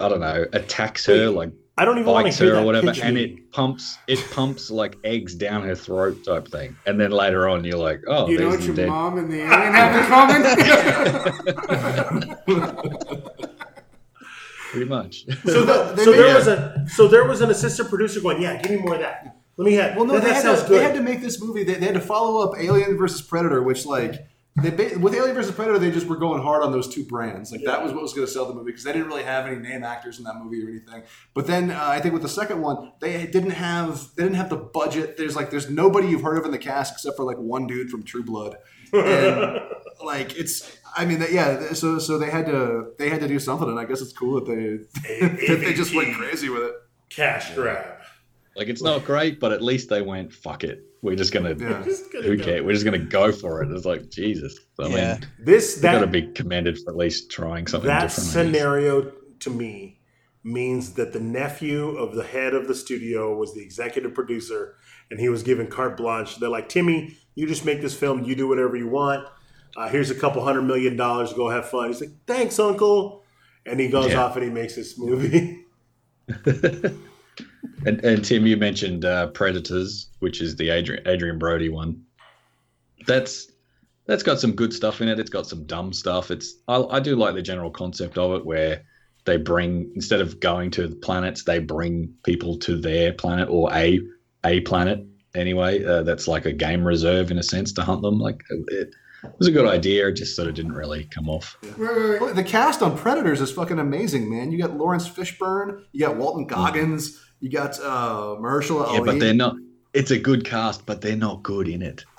i don't know attacks her like I don't even want bites to hear her that or whatever, pitch and it pumps it pumps like eggs down her throat type thing. And then later on, you're like, oh, you know what your dead. mom and the alien have in common? *laughs* Pretty much. So, the, They *laughs* so made- there was a so there was an assistant producer going, yeah, give me more of that. Let me have. Well, no, that, they that had, sounds to, good. they had to make this movie. They, they had to follow up Alien versus Predator, which like they with Alien versus Predator, they just were going hard on those two brands. Like that was what was going to sell the movie because they didn't really have any name actors in that movie or anything. But then uh, I think with the second one, they didn't have they didn't have the budget. There's like there's nobody you've heard of in the cast except for like one dude from True Blood. And *laughs* like it's I mean that, yeah. So so they had to they had to do something, and I guess it's cool that they *laughs* that they just went crazy with it. cash grab. like it's not great, but at least they went, fuck it. We're just gonna Yeah. Just gonna who go. cares? We're just gonna go for it. It's like Jesus. I Yeah. mean, This you gotta be commended for at least trying something that different. Scenario to me means that the nephew of the head of the studio was the executive producer and he was given carte blanche they're like timmy you just make this film you do whatever you want uh, here's a couple hundred million dollars go have fun he's like thanks uncle and he goes Yeah. off and he makes this movie *laughs* *laughs* And, and Tim, you mentioned uh, Predators, which is the Adrian, Adrien Brody one. That's that's got some good stuff in it. It's got some dumb stuff. It's I, I do like the general concept of it, where they bring instead of going to the planets, they bring people to their planet or a a planet anyway. Uh, that's like a game reserve in a sense to hunt them. Like it, it was a good idea. It just sort of didn't really come off. Well, The cast on Predators is fucking amazing, man. You got Laurence Fishburne, you got Walton Goggins, you got uh, Mahershala Yeah, Ali. but they're not. It's a good cast, but they're not good in it. *laughs*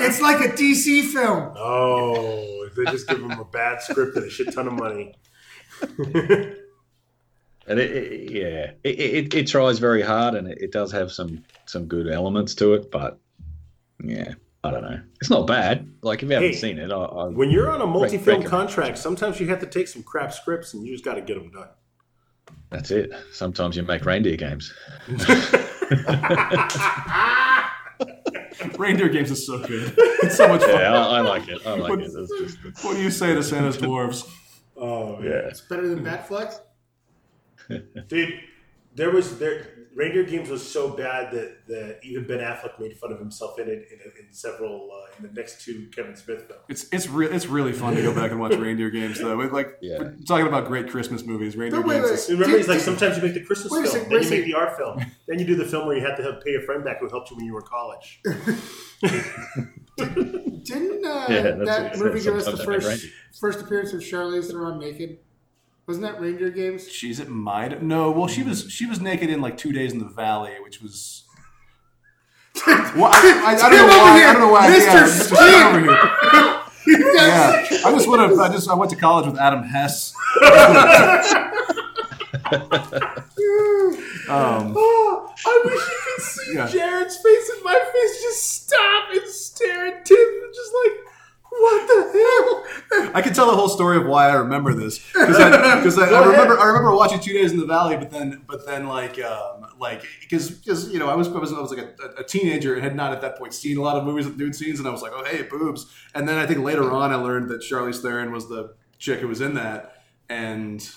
It's like a DC film. oh they just give them a bad script and a shit ton of money *laughs* And it, it yeah, it, it, it tries very hard, and it, it does have some some good elements to it. But yeah, I don't know. It's not bad. Like if you haven't Hey, seen it, I, I when you're on a multi-film Right, right. contract sometimes you have to take some crap scripts and you just got to get them done that's it. Sometimes you make reindeer games. *laughs* Reindeer Games is so good. It's so much fun. Yeah, I, I like it. I like it. It's just What do you say to Santa's dwarves? oh yeah. It's better than Batflex. *laughs* Dude, there was there Reindeer Games was so bad that, that even Ben Affleck made fun of himself in it in, in several uh, in the next two Kevin Smith films. It's it's re- it's really fun to go back and watch Reindeer Games though. We're like Yeah. we're talking about great Christmas movies. Reindeer But wait, Games. wait. Is, remember, he's like, sometimes you make the Christmas film, second, then you make the art film, *laughs* then you do the film where you have to help pay a friend back who helped you when you were in college. *laughs* Didn't uh, Yeah, that movie give us the Sometimes I make first reindeer. first appearance of Charlize Theron naked? Wasn't that Reindeer Games? she's at my no. Well, she was she was naked in like two days in the valley, which was. Well, I, I, *laughs* I don't know why. here, I don't know why. Mr. Yeah, Mr. Over here. Yeah, I just would have. I just I went to college with Adam Hess. *laughs* *laughs* um, Oh, I wish you could see Yeah. Jared's face and my face just stop and stare at Tim, just like, what the hell? I can tell the whole story of why I remember this because I, because I, *laughs* I remember I remember watching Two Days in the Valley, but then but then like um, like because because you know I was I was, I was like a, a teenager and had not at that point seen a lot of movies with nude scenes, and I was like, oh hey boobs, and then I think later on I learned that Charlize Theron was the chick who was in that, and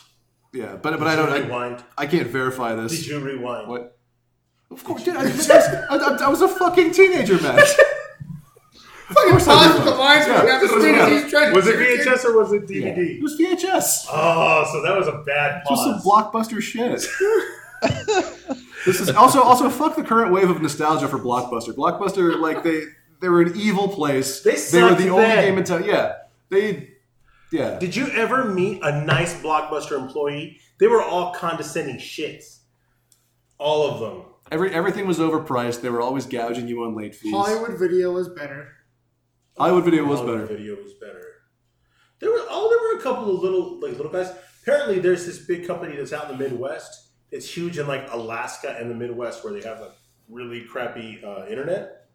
yeah, but but I don't I, rewind. I can't verify this. Did you rewind? What? Of course, dude, I, I, I, I was a fucking teenager, man. *laughs* Fucking pause with the lines Yeah. down the street as he's trying Was it trick him. VHS or was it DVD? It was VHS. Oh, so that was a bad Just some blockbuster shit. *laughs* this is also also fuck the current wave of nostalgia for Blockbuster. Blockbuster, like they they were an evil place. They were the only game in town. Yeah, they. Yeah, Did you ever meet a nice Blockbuster employee? They were all condescending shits. All of them. every everything was overpriced. They were always gouging you on late fees. Hollywood Video was better. Hollywood Video was Hollywood better. Video was better. There were oh, there were a couple of little like little guys. Apparently, there's this big company that's out in the Midwest. It's huge in like Alaska and the Midwest where they have like really crappy uh, internet.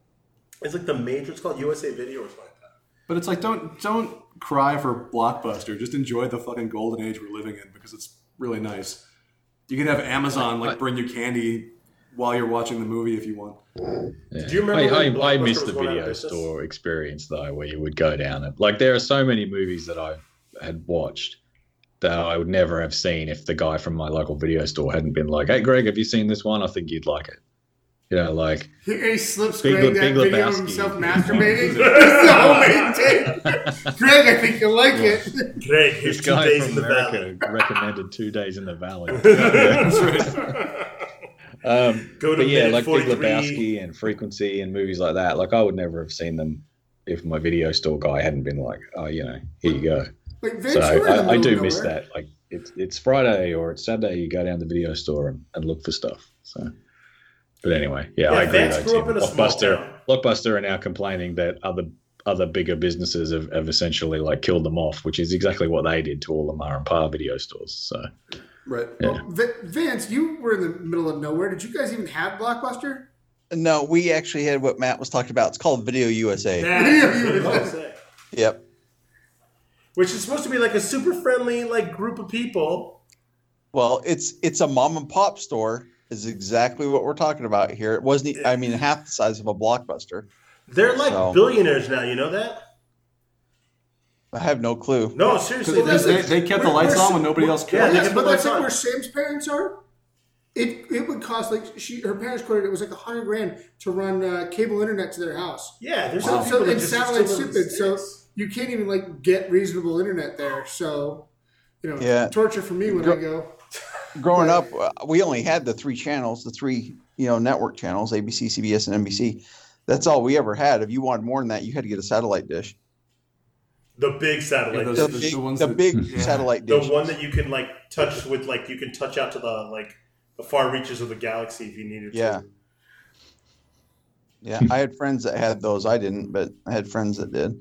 It's like the major. It's called USA Video or something like that. But it's like don't don't cry for Blockbuster. Just enjoy the fucking golden age we're living in because it's really nice. You can have Amazon like bring you candy while you're watching the movie if you want. Yeah. Do you remember I, when I, I Blockbuster missed the going out of video store experience though, where you would go down and like there are so many movies that I had watched that I would never have seen if the guy from my local video store hadn't been like, "Hey, Greig, have you seen this one? I think you'd like it." You know, like He, he slips Big Greig Le- that Big video of Lebowski. himself masturbating. *laughs* it's the homemade tape. Greig, I think you'll like it. Greig, this here's two guy days from in the America valley. recommended two days in the valley. *laughs* That's right. *laughs* Um, Go to but yeah, minute like Big 43. Lebowski and Frequency and movies like that. Like I would never have seen them if my video store guy hadn't been like, "Oh, you know, here you go." Like So Vince, you're in the I, I do miss that. Like it's it's Friday or it's Saturday. You go down to the video store and, and look for stuff. So, but anyway, yeah, Yeah, I agree. Vance Though, Tim. up in a small Blockbuster, town. Blockbuster are now complaining that other other bigger businesses have, have essentially like killed them off, which is exactly what they did to all the Mar and Pa video stores. So Right. yeah. Well, Vi- Vince, you were in the middle of nowhere. Did you guys even have Blockbuster? No, we actually had what Matt was talking about. It's called Video USA. That's what I was gonna say. Yep. Which is supposed to be like a super friendly like group of people. Well, it's it's a mom and pop store. Is exactly what we're talking about here. It wasn't. I mean, half the size of a blockbuster. They're like So- billionaires now. You know that? I have no clue. No, seriously. They, they, they kept the lights on when nobody else Yeah, cared. they Yes, but put that's lights like on. where Sam's parents are. It it would cost like she her parents quoted it was like a hundred grand to run uh, cable internet to their house. yeah, there's So, some people so and just satellite still live in stupid. So you can't even like get reasonable internet there. So you know, Yeah. torture for me when I go. Growing Right. up, uh, we only had the three channels, the three you know network channels: ABC, CBS, and NBC. That's all we ever had. If you wanted more than that, you had to get a satellite dish. The big satellite, Yeah, those- The the- big, the ones the that- big *laughs* yeah. satellite the dish. one that you can like touch with, like you can touch out to the like the far reaches of the galaxy if you needed Yeah. to. Yeah, I had friends that had those. I didn't, but I had friends that did.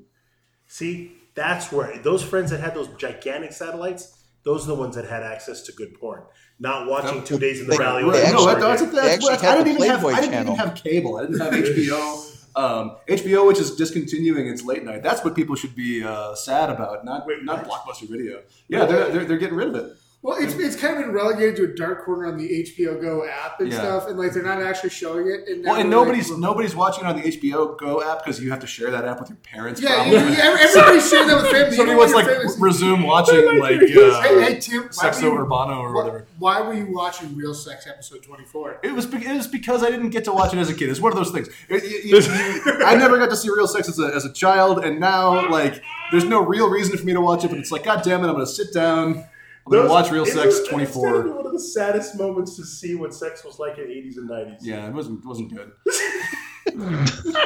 See, that's where those friends that had those gigantic satellites, those are the ones that had access to good porn. Not watching Yep. Two Days in the They- Valley. they with No, actually- that's, that's, that's, I didn't even have Playboy I didn't channel. even have cable. I didn't have *laughs* HBO. Um, HBO, which is discontinuing its late night. That's what people should be uh, sad about, not Wait, not? Blockbuster Video. Yeah, they're, they're, they're getting rid of it. Well, it's, it's kind of been relegated to a dark corner on the HBO Go app and Yeah. stuff, and like they're not actually showing it. And Well, and they're, like, nobody's nobody's watching it on the HBO Go app because you have to share that app with your parents. Yeah, you, you, everybody's *laughs* sharing that with family. Somebody wants like resume watching like uh, hey Tim, why Sexo were you- Urbano or why- whatever. Why were you watching Real Sex episode twenty four? It was, be- it was because I didn't get to watch it as a kid. It's one of those things. It- *laughs* you- I never got to see real sex as a, as a child, and now like there's no real reason for me to watch it. But it's like, God damn it, I'm going to sit down. I'm going to watch Real Sex was- It's gotta be one of the saddest moments to see what sex was like in the 80s and 90s. Yeah, it wasn't wasn't good. *laughs*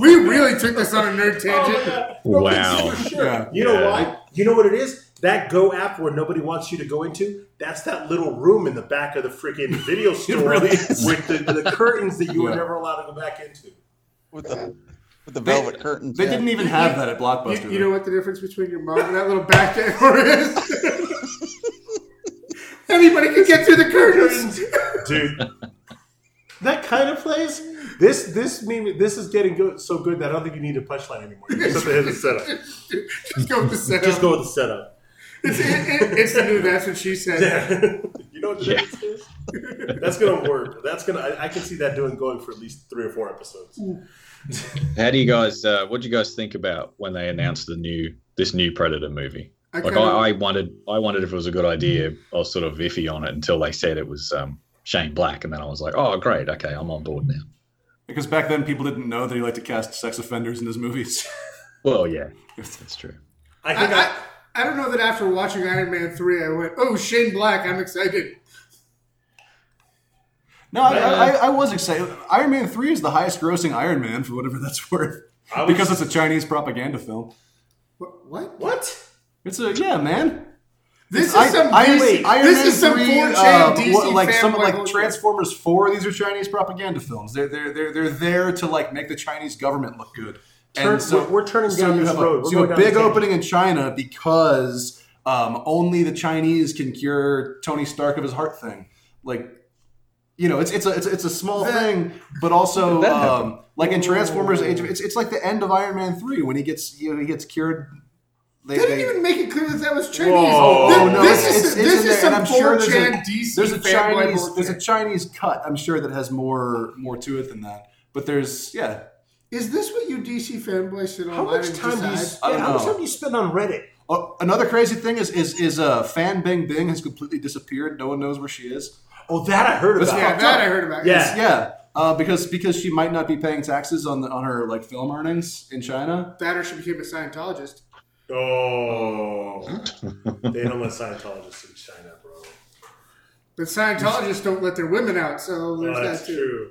We really took this on a nerd Oh tangent. God. No, Wow. for sure. Yeah. You know Yeah. why? You know what it is? That Go app where nobody wants you to go into, that's that little room in the back of the freaking video *laughs* store really with the, the curtains that you were never allowed to go back into. with the with the They- velvet curtains. They yeah. didn't even have that at Blockbuster. You, you know what the difference between your mom and that little back door is? *laughs* Anybody can get through the curtains. Dude. *laughs* That kind of place. This this meme this is getting good so good that I don't think you need a punchline anymore. *laughs* Just have the setup. Just go with the setup. Just go with the setup. It's, it, it, it's the new. That's what she said. Yeah. you know what the Yeah. is? That's gonna work. That's gonna. I, I can see that doing going for at least three or four episodes. How do you guys? Uh, what do you guys think about when they announced the new this new Predator movie? I Like kinda- I, I wondered, I wondered if it was a good idea. I was sort of iffy on it until they said it was um, Shane Black, and then I was like, oh great, okay, I'm on board now. because back then people didn't know that he liked to cast sex offenders in his movies. Well, yeah, *laughs* that's true. I I, think I, I, I don't know that after watching Iron Man 3, I went, oh, Shane Black, I'm excited. No, I, I, I was excited. Iron Man three is the highest grossing Iron Man for whatever that's *laughs* worth, was- because it's a Chinese propaganda film. What? what? what? It's a yeah, man. This is I- some Iron, DC, Iron this Man is some 3, 4chan uh, DC what- like some like. Transformers four. These are Chinese propaganda films. They're they're they're they're there to like make the Chinese government look good. Turn- we're- we're turning so down you this have road. A, We're so you have a big opening in China because um, only the Chinese can cure Tony Stark of his heart thing. Like, you know, it's it's a it's, a- it's a small That- thing, but also Did that happen? um, like in Transformers Age of it's it's like the end of Iron Man three when he gets you know, he gets cured. They, They didn't they- even make it clear that that was Chinese. Whoa. This, Oh, no, this it's- is, it's- it's this in is some I'm sure there's a- 4chan DC there's a Chinese there's a Chinese cut. I'm sure that has more more to it than that. But there's yeah. Is this what you DC fanboys sit How online much time do you? decide? I Yeah, how much time do you spend on Reddit? Oh, another crazy thing is is is uh, Fan Bing Bing has completely disappeared. No one knows where she is. Oh, that I heard about. Yeah, that. I heard about. Yeah. Yeah, uh, because because she might not be paying taxes on the, on her like film earnings in China. That or she became a Scientologist. Oh, *laughs* they don't let Scientologists in China, bro. But Scientologists don't let their women out, so there's Oh, that's that too. true.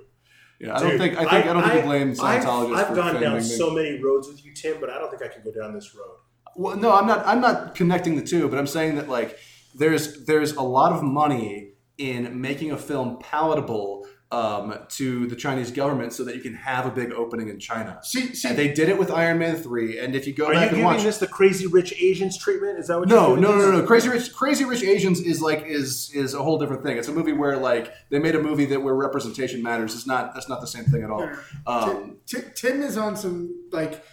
Yeah, I don't think I think I, don't think you blame Scientologists. I've- I've, gone down so many roads with you, Tim, but I don't think I can go down this road. Well, no, I'm not. I'm not connecting the two, but I'm saying that like there's there's a lot of money in making a film palatable um, to the Chinese government so that you can have a big opening in China. See, see, And they did it with Iron Man three, and if you go Are you back and giving watch, this the crazy rich Asians treatment? Is that what? no, no, no, no, no. Crazy Rich, Crazy Rich Asians is like is is a whole different thing. It's a movie where like they made a movie that where representation matters. It's not. That's not the same thing at all. Um, Ti- Ti- Tim is on some like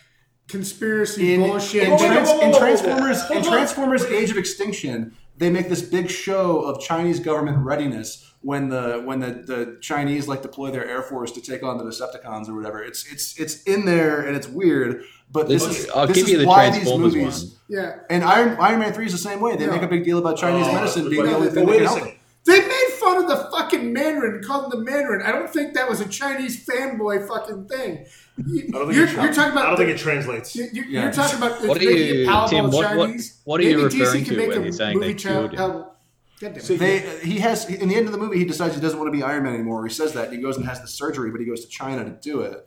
conspiracy in, bullshit. in, Trans- in. Transformers, in Transformers: Age of Extinction, they make this big show of Chinese government readiness when the when the, the Chinese like deploy their air force to take on the Decepticons or whatever. It's it's it's in there and it's weird. But this, This is is, I'll this give is you the why these movies. one. yeah, And Iron Iron Man Three is the same way. They No. make a big deal about Chinese Oh, medicine being the only thing that wait can a help. second. they made fun of the fucking Mandarin, and called him the Mandarin. I don't think that was a Chinese fanboy fucking thing. You, I don't think you're, tra- you're talking about. I don't the- think it translates. You, you, Yeah. You're talking about What are you- it Tim, what- what- Chinese. what are you Maybe DC referring can to make when a you're saying movie they killed him? Palatable. God damn it. See, They he has in the end of the movie he decides he doesn't want to be Iron Man anymore. He says that and he goes and has the surgery, but he goes to China to do it.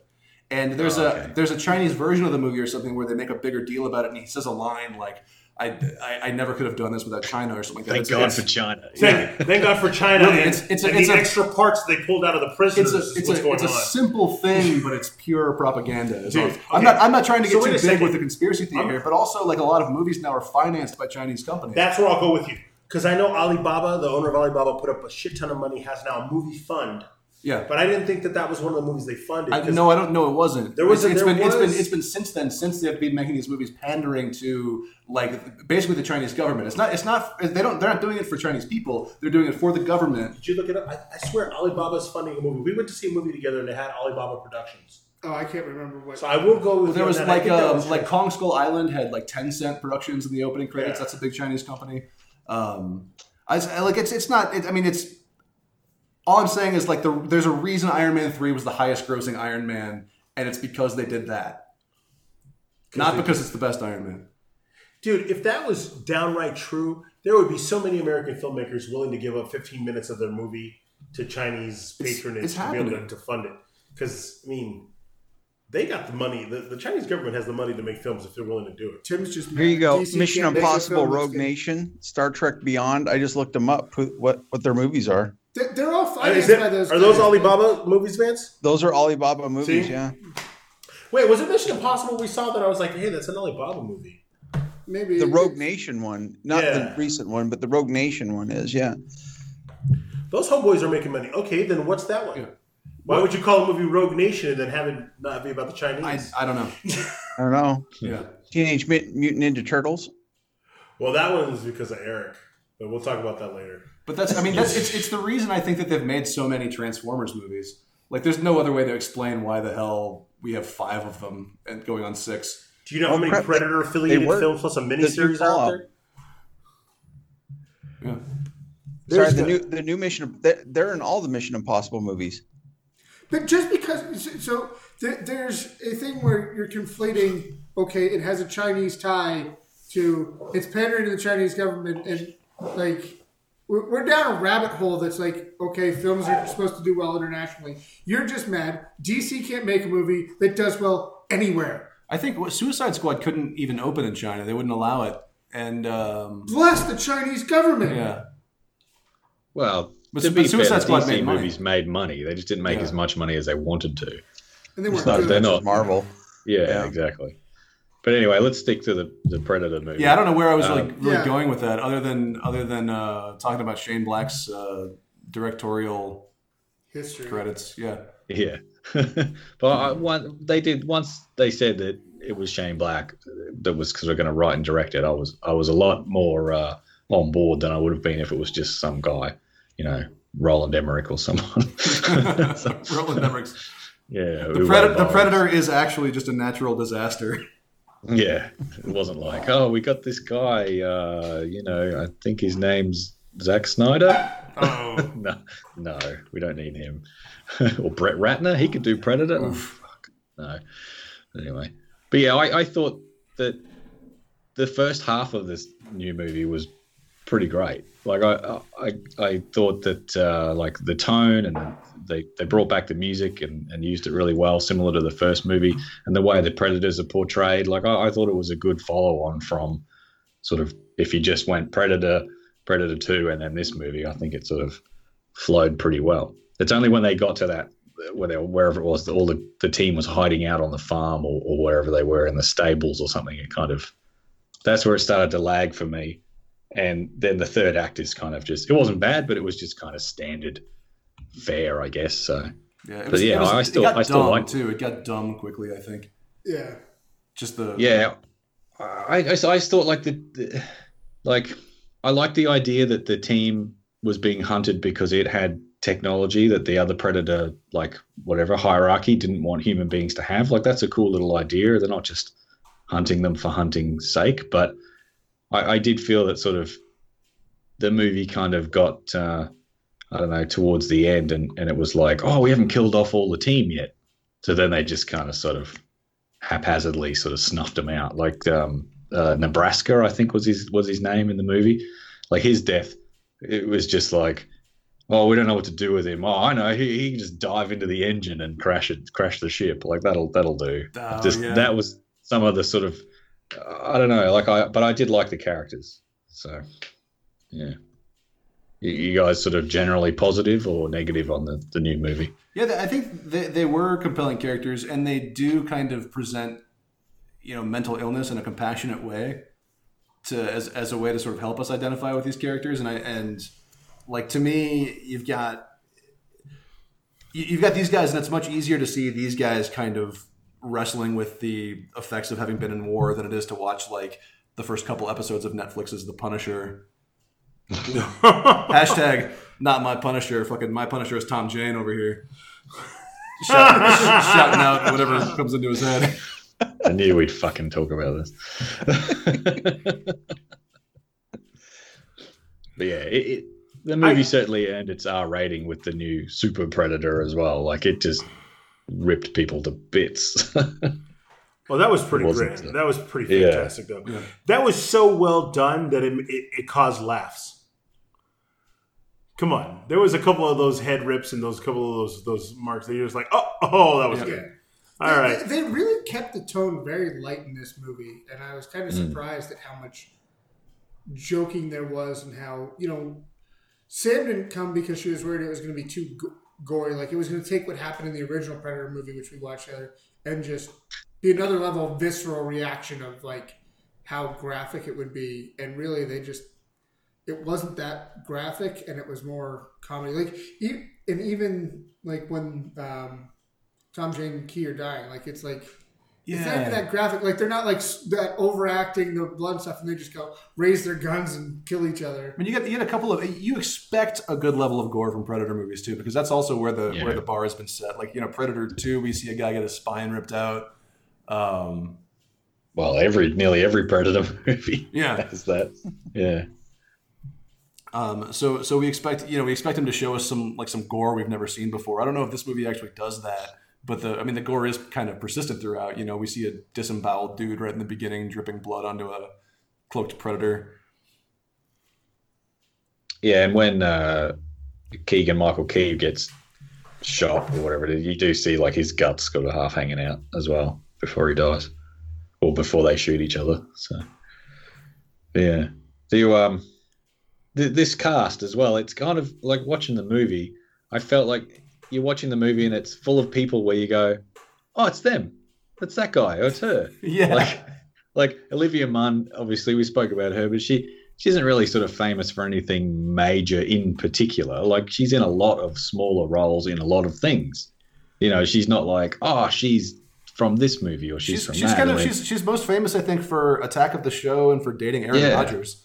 And there's Oh, a there's a Chinese version of the movie or something where they make a bigger deal about it, and he says a line like, "I I, I never could have done this without China" or something like that. Thank It's- God it's- for China. Thank, thank God for China Really, and, it's- it's a- and it's the a- extra parts they pulled out of the prisoners. It's a it's a, it's a simple thing, *laughs* but it's pure propaganda. is all. Dude, I'm not I'm not trying to get wait too big second. with the conspiracy theory I'm- here, but also like a lot of movies now are financed by Chinese companies. That's where I'll go with you. Because I know Alibaba, the owner of Alibaba, put up a shit ton of money, has now a movie fund. yeah. But I didn't think that that was one of the movies they funded. I, 'cause no, I don't know. It wasn't. There was It's, a- it's there been it's been it's been since then since they've been making these movies pandering to like basically the Chinese government. It's not it's not they don't they're not doing it for Chinese people. They're doing it for the government. Did you look it up? I, I swear Alibaba's funding a movie. We went to see a movie together and they had Alibaba Productions. Oh, I can't remember what. So I will go with There you was on that. Like think that um, was like. Kong Skull Island had like Tencent productions in the opening credits. Yeah. That's a big Chinese company. Um, I, I- like it's it's not. It, I mean, it's all I'm saying is like the there's a reason Iron Man three was the highest grossing Iron Man, and it's because they did that, not because it's the best Iron Man. Dude, if that was downright true, there would be so many American filmmakers willing to give up 15 minutes of their movie to Chinese patronage it's to be able to, to fund it. Because, I mean, they got the money. The, the Chinese government has the money to make films if they're willing to do it. Tim's just Here you go. DC Mission can't make a Impossible, film Rogue. Nation, Star Trek Beyond. I just looked them up. Who, what what their movies are? They're, they're all Uh, is financed it- by those. are those guys. Alibaba movies, Vance? Those are Alibaba movies. See? Yeah. Wait, was it Mission Impossible we saw that I was like, hey, that's an Alibaba movie? Maybe The Rogue Nation one, not Yeah. the recent one, but the Rogue Nation one is. Yeah. Those homeboys are making money. Okay, then what's that one? Yeah. Why would you call a movie Rogue Nation and then have it not be about the Chinese? I, I don't know. *laughs* I don't know. Yeah. Teenage Mut- Mutant Ninja Turtles. well, that one is because of Eric, but we'll talk about that later. But that's I mean that's it's, it's the reason I think that they've made so many Transformers movies. Like there's no other way to explain why the hell we have five of them and going on six. Do you know how many crap. Predator affiliated They were- films plus a new miniseries are out Fallout. there? Yeah. Sorry, There's the the- new the new Mission. They're, they're in all the Mission Impossible movies. But just because, so there's a thing where you're conflating. Okay, it has a Chinese tie to it's pandering to the Chinese government, and like we're, we're down a rabbit hole that's like, okay, films are supposed to do well internationally. You're just mad. DC can't make a movie that does well anywhere. I think Suicide Squad couldn't even open in China. They wouldn't allow it. And um, Bless the Chinese government. yeah, Well, But- to but be fair, Suicide the Squad DC made money. movies made money. They just didn't make Yeah. as much money as they wanted to. And they were *laughs* not, they're not. Marvel. Yeah, Yeah. exactly. But anyway, let's stick to the, the Predator movie. yeah. I don't know where I was Um, like really Yeah. going with that, other than other than uh, talking about Shane Black's uh, directorial history. credits. Yeah, Yeah, *laughs* but I, one, they did once they said that it was Shane Black that was because we're going to write and direct it. I was I was a lot more uh, on board than I would have been if it was just some guy, you know, Roland Emmerich or someone. *laughs* *laughs* So, Roland Emmerich's yeah, the, Pred- the Predator is actually just a natural disaster. Yeah, it wasn't like, oh, we got this guy. Uh, you know, I think his name's Zack Snyder. Oh, *laughs* no, no, we don't need him. or Brett Ratner, he could do Predator. Oh, fuck, no. Anyway, but yeah, I, I thought that the first half of this new movie was pretty great. Like I, I, I thought that uh, like the tone and the, they they brought back the music and, and used it really well, similar to the first movie, and the way the predators are portrayed. Like I, I thought it was a good follow on from sort of if you just went Predator, Predator Two, and then this movie. I think it sort of flowed pretty well. It's only when they got to that where they, wherever it was, all the, the team was hiding out on the farm or, or wherever they were in the stables or something. It kind of that's where it started to lag for me. And then the third act is kind of just it wasn't bad, but it was just kind of standard fair, I guess. So yeah. It But was, yeah, it was, I it still- got I still dumb like- too. It got dumb quickly. I think Yeah. just the yeah, I, I, I just thought like the, the like I like the idea that the team was being hunted because it had technology that the other predator like whatever hierarchy didn't want human beings to have. Like that's a cool little idea. They're not just hunting them for hunting's sake, but I, I did feel that sort of the movie kind of got uh, I don't know towards the end, and and it was like, oh, we haven't killed off all the team yet. So then they just kind of sort of haphazardly sort of snuffed him out. Like um, uh, Nebraska, I think was his was his name in the movie. Like his death, it was just like, oh, we don't know what to do with him. Oh, I know, he, he can just dive into the engine and crash it, crash the ship. Like that'll that'll do. Oh, just yeah. that was some of the sort of, I don't know, like I, but I did like the characters. So, yeah. You, you guys sort of generally positive or negative on the, the new movie? Yeah, I think they, they were compelling characters, and they do kind of present, you know, mental illness in a compassionate way, to as, as a way to sort of help us identify with these characters. And I and like to me, you've got you've got these guys, and it's much easier to see these guys kind of wrestling with the effects of having been in war than it is to watch like the first couple episodes of Netflix's The Punisher. *laughs* Hashtag not my Punisher. Fucking my Punisher is Tom Jane over here. *laughs* Shout, shouting out whatever comes into his head. I knew we'd fucking talk about this. *laughs* but yeah, it, it, the movie I- certainly earned its R rating with the new Super Predator as well. Like it just ripped people to bits. *laughs* Well, that was pretty great. it? That was pretty Yeah. fantastic, though. Yeah. That was so well done that it, it, it caused laughs. Come on, there was a couple of those head rips and those couple of those those marks that you're just like, oh, *laughs* oh, that was Yeah. good. They- All right, They, they really kept the tone very light in this movie, and I was kind of Mm. surprised at how much joking there was and how you know Sam didn't come because she was worried it was going to be too go- gory. Like it was going to take what happened in the original Predator movie, which we watched together, and just be another level of visceral reaction of like how graphic it would be. And really, they just it wasn't that graphic, and it was more comedy. Like and even like when um, Tom Jane Key are dying, like it's like it's not even that graphic. Like they're not like that overacting the blood stuff, and they just go raise their guns and kill each other. I mean, you get you get a couple of you expect a good level of gore from Predator movies too, because that's also where the Yeah. where the bar has been set. Like you know, Predator Two, we see a guy get his spine ripped out. Um, well, every nearly every Predator *laughs* movie yeah. has that. Yeah. Um, so so we expect you know we expect him to show us some like some gore we've never seen before. I don't know if this movie actually does that, but the I mean the gore is kind of persistent throughout. You know, we see a disemboweled dude right in the beginning dripping blood onto a cloaked predator. Yeah, and when uh, Keegan Michael Key gets shot or whatever it is, you do see like his guts got a half hanging out as well before he dies, or before they shoot each other. So, yeah, do you um, th- this cast as well? It's kind of like watching the movie. I felt like you're watching the movie and it's full of people where you go, "Oh, it's them. It's that guy. Or it's her." *laughs* Yeah, like like Olivia Munn, obviously we spoke about her, but she she isn't really sort of famous for anything major in particular. Like she's in a lot of smaller roles in a lot of things. You know, she's not like, oh, she's from this movie or she's, she's from she's that. kind of Like, she's she's most famous I think for Attack of the Show and for dating Aaron Yeah. Rodgers.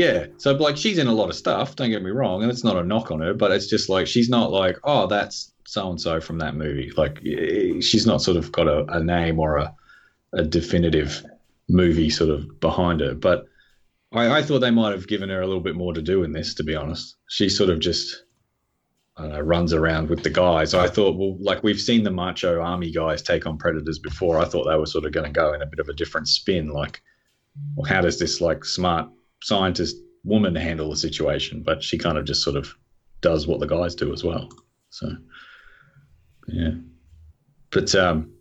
Yeah. So like she's in a lot of stuff, don't get me wrong, and it's not a knock on her, but it's just like she's not like, oh, that's so and so from that movie. Like she's not sort of got a, a name or a a definitive movie sort of behind her. But I, I thought they might have given her a little bit more to do in this. To be honest, she sort of just I don't know, runs around with the guys. I thought, well, like we've seen the macho army guys take on predators before. I thought they were sort of going to go in a bit of a different spin. Like, well, how does this like smart scientist woman handle the situation? But she kind of just sort of does what the guys do as well. So, yeah. But um,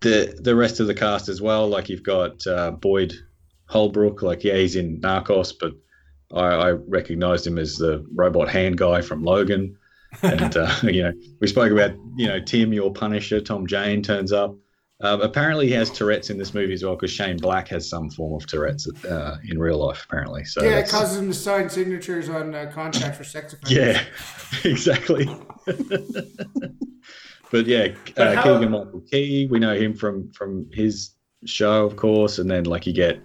the the rest of the cast as well, like you've got uh, Boyd Holbrook, like yeah, he's in Narcos, but I, I recognized him as the robot hand guy from Logan. And uh, *laughs* you know, we spoke about you know Tim, your Punisher. Tom Jane turns up. Um, apparently, he has Tourette's in this movie as well because Shane Black has some form of Tourette's uh, in real life. Apparently, so yeah, it causes him to sign signatures on uh, contracts for sex offenders. yeah, *laughs* exactly. *laughs* but yeah, But uh, how- Keegan Michael Key, we know him from from his show, of course, and then like you get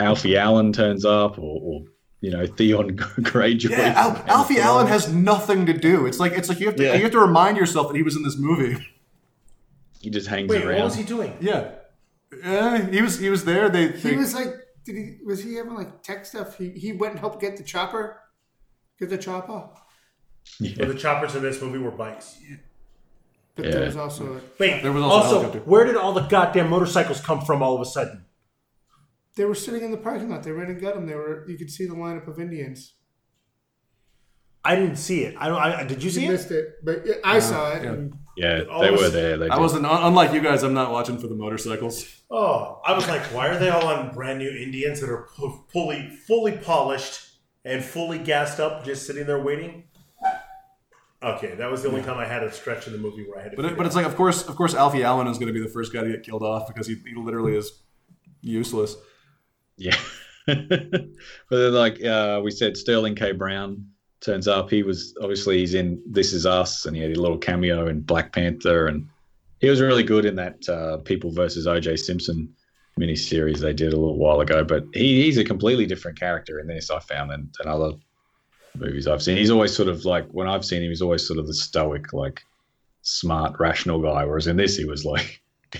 Alfie Allen turns up, or, or you know Theon *laughs* Greyjoy. Yeah, Al- Alfie Allen has nothing to do. It's like it's like you have to Yeah. you have to remind yourself that he was in this movie. He just hangs Wait, around. what was he doing? Yeah, yeah, he was he was there. They, He was like, did he? Was he having like tech stuff? He he went and helped get the chopper, get the chopper. Yeah. Well, the choppers in this movie were bikes. But Yeah. there was also Wait, There was also a also, helicopter. where did all the goddamn motorcycles come from all of a sudden? they were sitting in the parking lot. They ran and got them. They were you could see the lineup of Indians. I didn't see it. I don't. I, did you see You it? missed it, but yeah, I saw it. yeah. and Yeah, they of a were there. They I did. wasn't unlike you guys. I'm not watching for the motorcycles. Oh, I was like, why are they all on brand new Indians that are fully, fully polished and fully gassed up, just sitting there waiting? Okay, that was the only time I had a stretch in the movie where I had to. But it, but it's like of course of course Alfie Allen is going to be the first guy to get killed off because he, he literally is useless. Yeah. *laughs* but then, like uh, we said, Sterling K. Brown turns up. He was obviously he's in This Is Us, and he had a little cameo in Black Panther, and he was really good in that uh, People versus O.J. Simpson miniseries they did a little while ago. But he, he's a completely different character in this. I found than, than other movies I've seen. He's always sort of like when I've seen him, he's always sort of the stoic, like smart, rational guy. Whereas in this, he was like *laughs*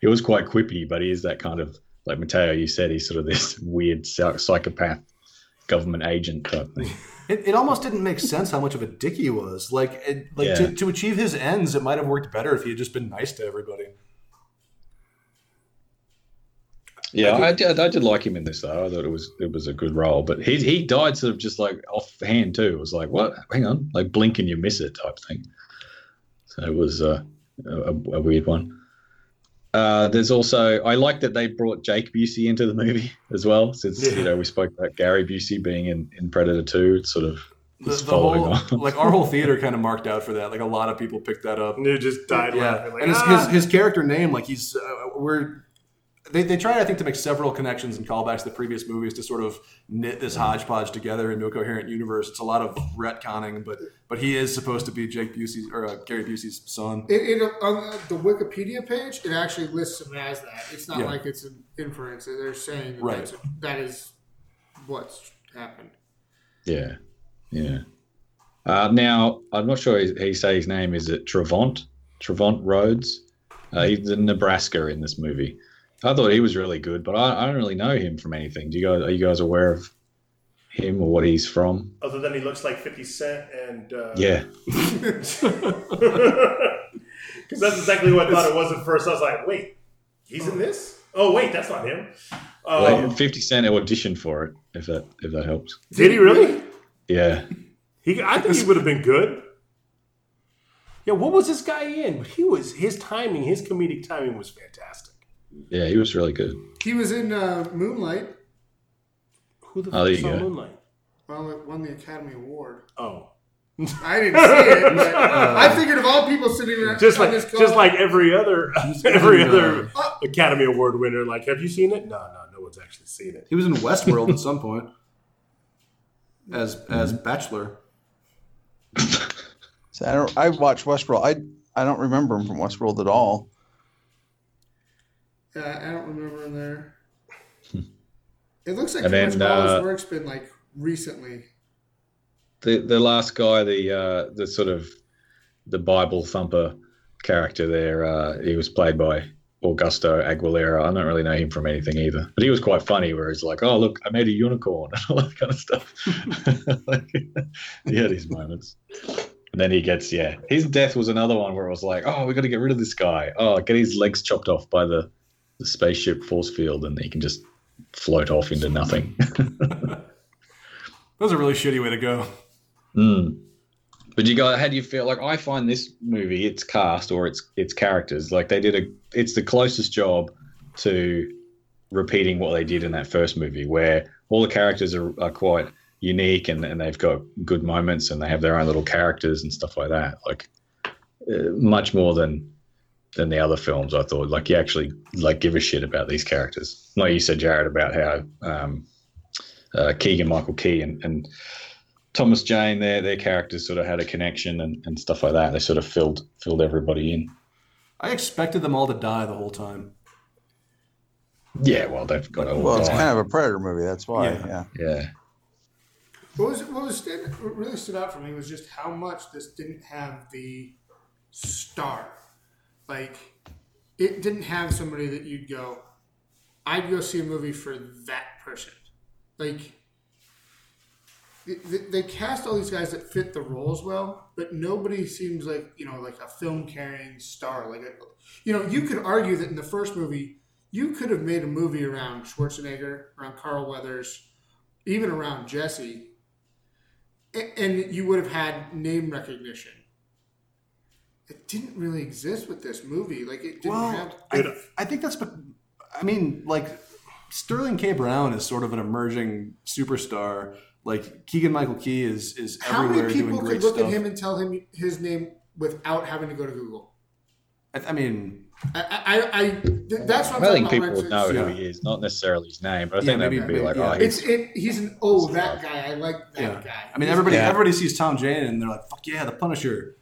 he was quite quippy, but he is that kind of like Mateo, you said he's sort of this weird psychopath government agent type thing. It, it almost didn't make sense how much of a dick he was. Like it, like Yeah. to, to achieve his ends, it might have worked better if he had just been nice to everybody. Yeah, I did, I did like him in this though. I thought it was it was a good role, but he he died sort of just like offhand too. It was like what? Hang on, like blink and you miss it type thing. So it was uh, a, a weird one. Uh, there's also I like that they brought Jake Busey into the movie as well, since Yeah. you know we spoke about Gary Busey being in, in Predator Two. It's sort of The, the whole, on. *laughs* like our whole theater kind of marked out for that. Like a lot of people picked that up. And they just died Yeah, laughing. Like, and his, "Ah!" his his character name, like he's uh, we're they they tried I think to make several connections and callbacks to the previous movies to sort of knit this hodgepodge together into a coherent universe. It's a lot of retconning, but but he is supposed to be Jake Busey's or uh, Gary Busey's son. It, it, on the Wikipedia page, it actually lists him as that. It's not Yeah. like it's an inference. They're saying that Right. that's, what's happened. Yeah, yeah. Uh, now I'm not sure he, he say his name. Is it Trevont? Trevont Rhodes? Uh, he's in Nebraska in this movie. I thought he was really good, but I, I don't really know him from anything. Do you guys are you guys aware of him or what he's from? Other than he looks like Fifty Cent and uh, Yeah, *laughs* because that's exactly what I thought it was at first. I was like, wait, he's in this? Oh wait, that's not him. Um, Well, Fifty Cent auditioned for it. If that if that helps. did he really? Yeah, He, I think he would have been good. Yeah, what was this guy in? He was his timing, his comedic timing was fantastic. Yeah, he was really good. He was in uh, Moonlight. Who the Oh, there fuck you saw go. Moonlight? Well, it won the Academy Award. Oh, I didn't see it, *laughs* but I figured of all people sitting around just like this just like every other *laughs* every other uh, Academy Award winner. Like, have you seen it? No, no, no one's actually seen it. He was in Westworld at some point as as Bachelor. *laughs* So I don't. I watched Westworld. I I don't remember him from Westworld at all. Uh, I don't remember him there. *laughs* It looks like And then, uh, work's been like recently. the the last guy, the uh, the sort of the Bible thumper character there, uh, he was played by Augusto Aguilera. I don't really know him from anything either, but he was quite funny. Where he's like, "Oh, look, I made a unicorn," *laughs* and all that kind of stuff. *laughs* like, he had his moments. And then he gets, yeah, his death was another one where it was like, oh, we got to get rid of this guy. Oh, get his legs chopped off by the, the spaceship force field, and he can just float off into nothing. *laughs* That was a really shitty way to go. Mm. But you got how do you feel like I find this movie its cast or its its characters like they did a it's the closest job to repeating what they did in that first movie where all the characters are, are quite unique and, and they've got good moments and they have their own little characters and stuff like that like uh, much more than than the other films I thought like you actually like give a shit about these characters like you said Jared about how um, uh, Keegan Michael Key and, and Thomas Jane, their their characters sort of had a connection and, and stuff like that. They sort of filled filled everybody in. I expected them all to die the whole time. Yeah, well, they've got to all Well, it's die. kind of a predator movie. That's why. Yeah. Yeah. yeah, What was what was what really stood out for me was just how much this didn't have the star. Like it didn't have somebody that you'd go, I'd go see a movie for that person. Like they, cast all these guys that fit the roles well, but nobody seems like you know like a film carrying star. Like you know, you could argue that in the first movie, you could have made a movie around Schwarzenegger, around Carl Weathers, even around Jesse, and you would have had name recognition. It didn't really exist with this movie. Like it didn't Well, have. I, I think that's, but I mean, like Sterling K. Brown is sort of an emerging superstar. Like Keegan Michael Key is is How everywhere many doing people great could look stuff. at him and tell him his name without having to go to Google? I, I mean, I, I, I th- that's what I'm I talking think about people would know it's- who he is, not necessarily his name, but I Yeah, think maybe- they'd be maybe- like, yeah. oh, It's he's, it. He's an oh that guy. I like that yeah. guy. I mean, everybody Yeah. everybody sees Tom Jane and they're like, "Fuck yeah, the Punisher."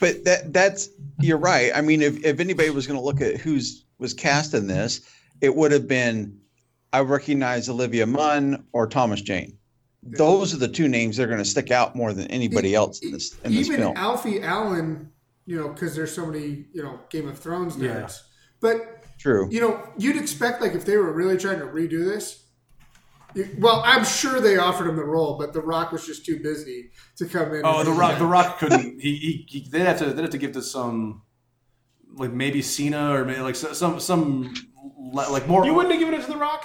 Yeah. But that that's you're right. I mean, if, if anybody was going to look at who's was cast in this, it would have been I recognize Olivia Munn or Thomas Jane. Those are the two names that are going to stick out more than anybody else in this in this Even film. Alfie Allen, you know, because there's so many, you know, Game of Thrones nerds. Yeah. But True. you know, you'd expect like if they were really trying to redo this. You- Well, I'm sure they offered him the role, but The Rock was just too busy to come in. Oh, the Rock. that. The Rock couldn't. He, he, he they'd have to they'd have to give this some like maybe Cena or maybe like some some like more. You wouldn't have given it to The Rock?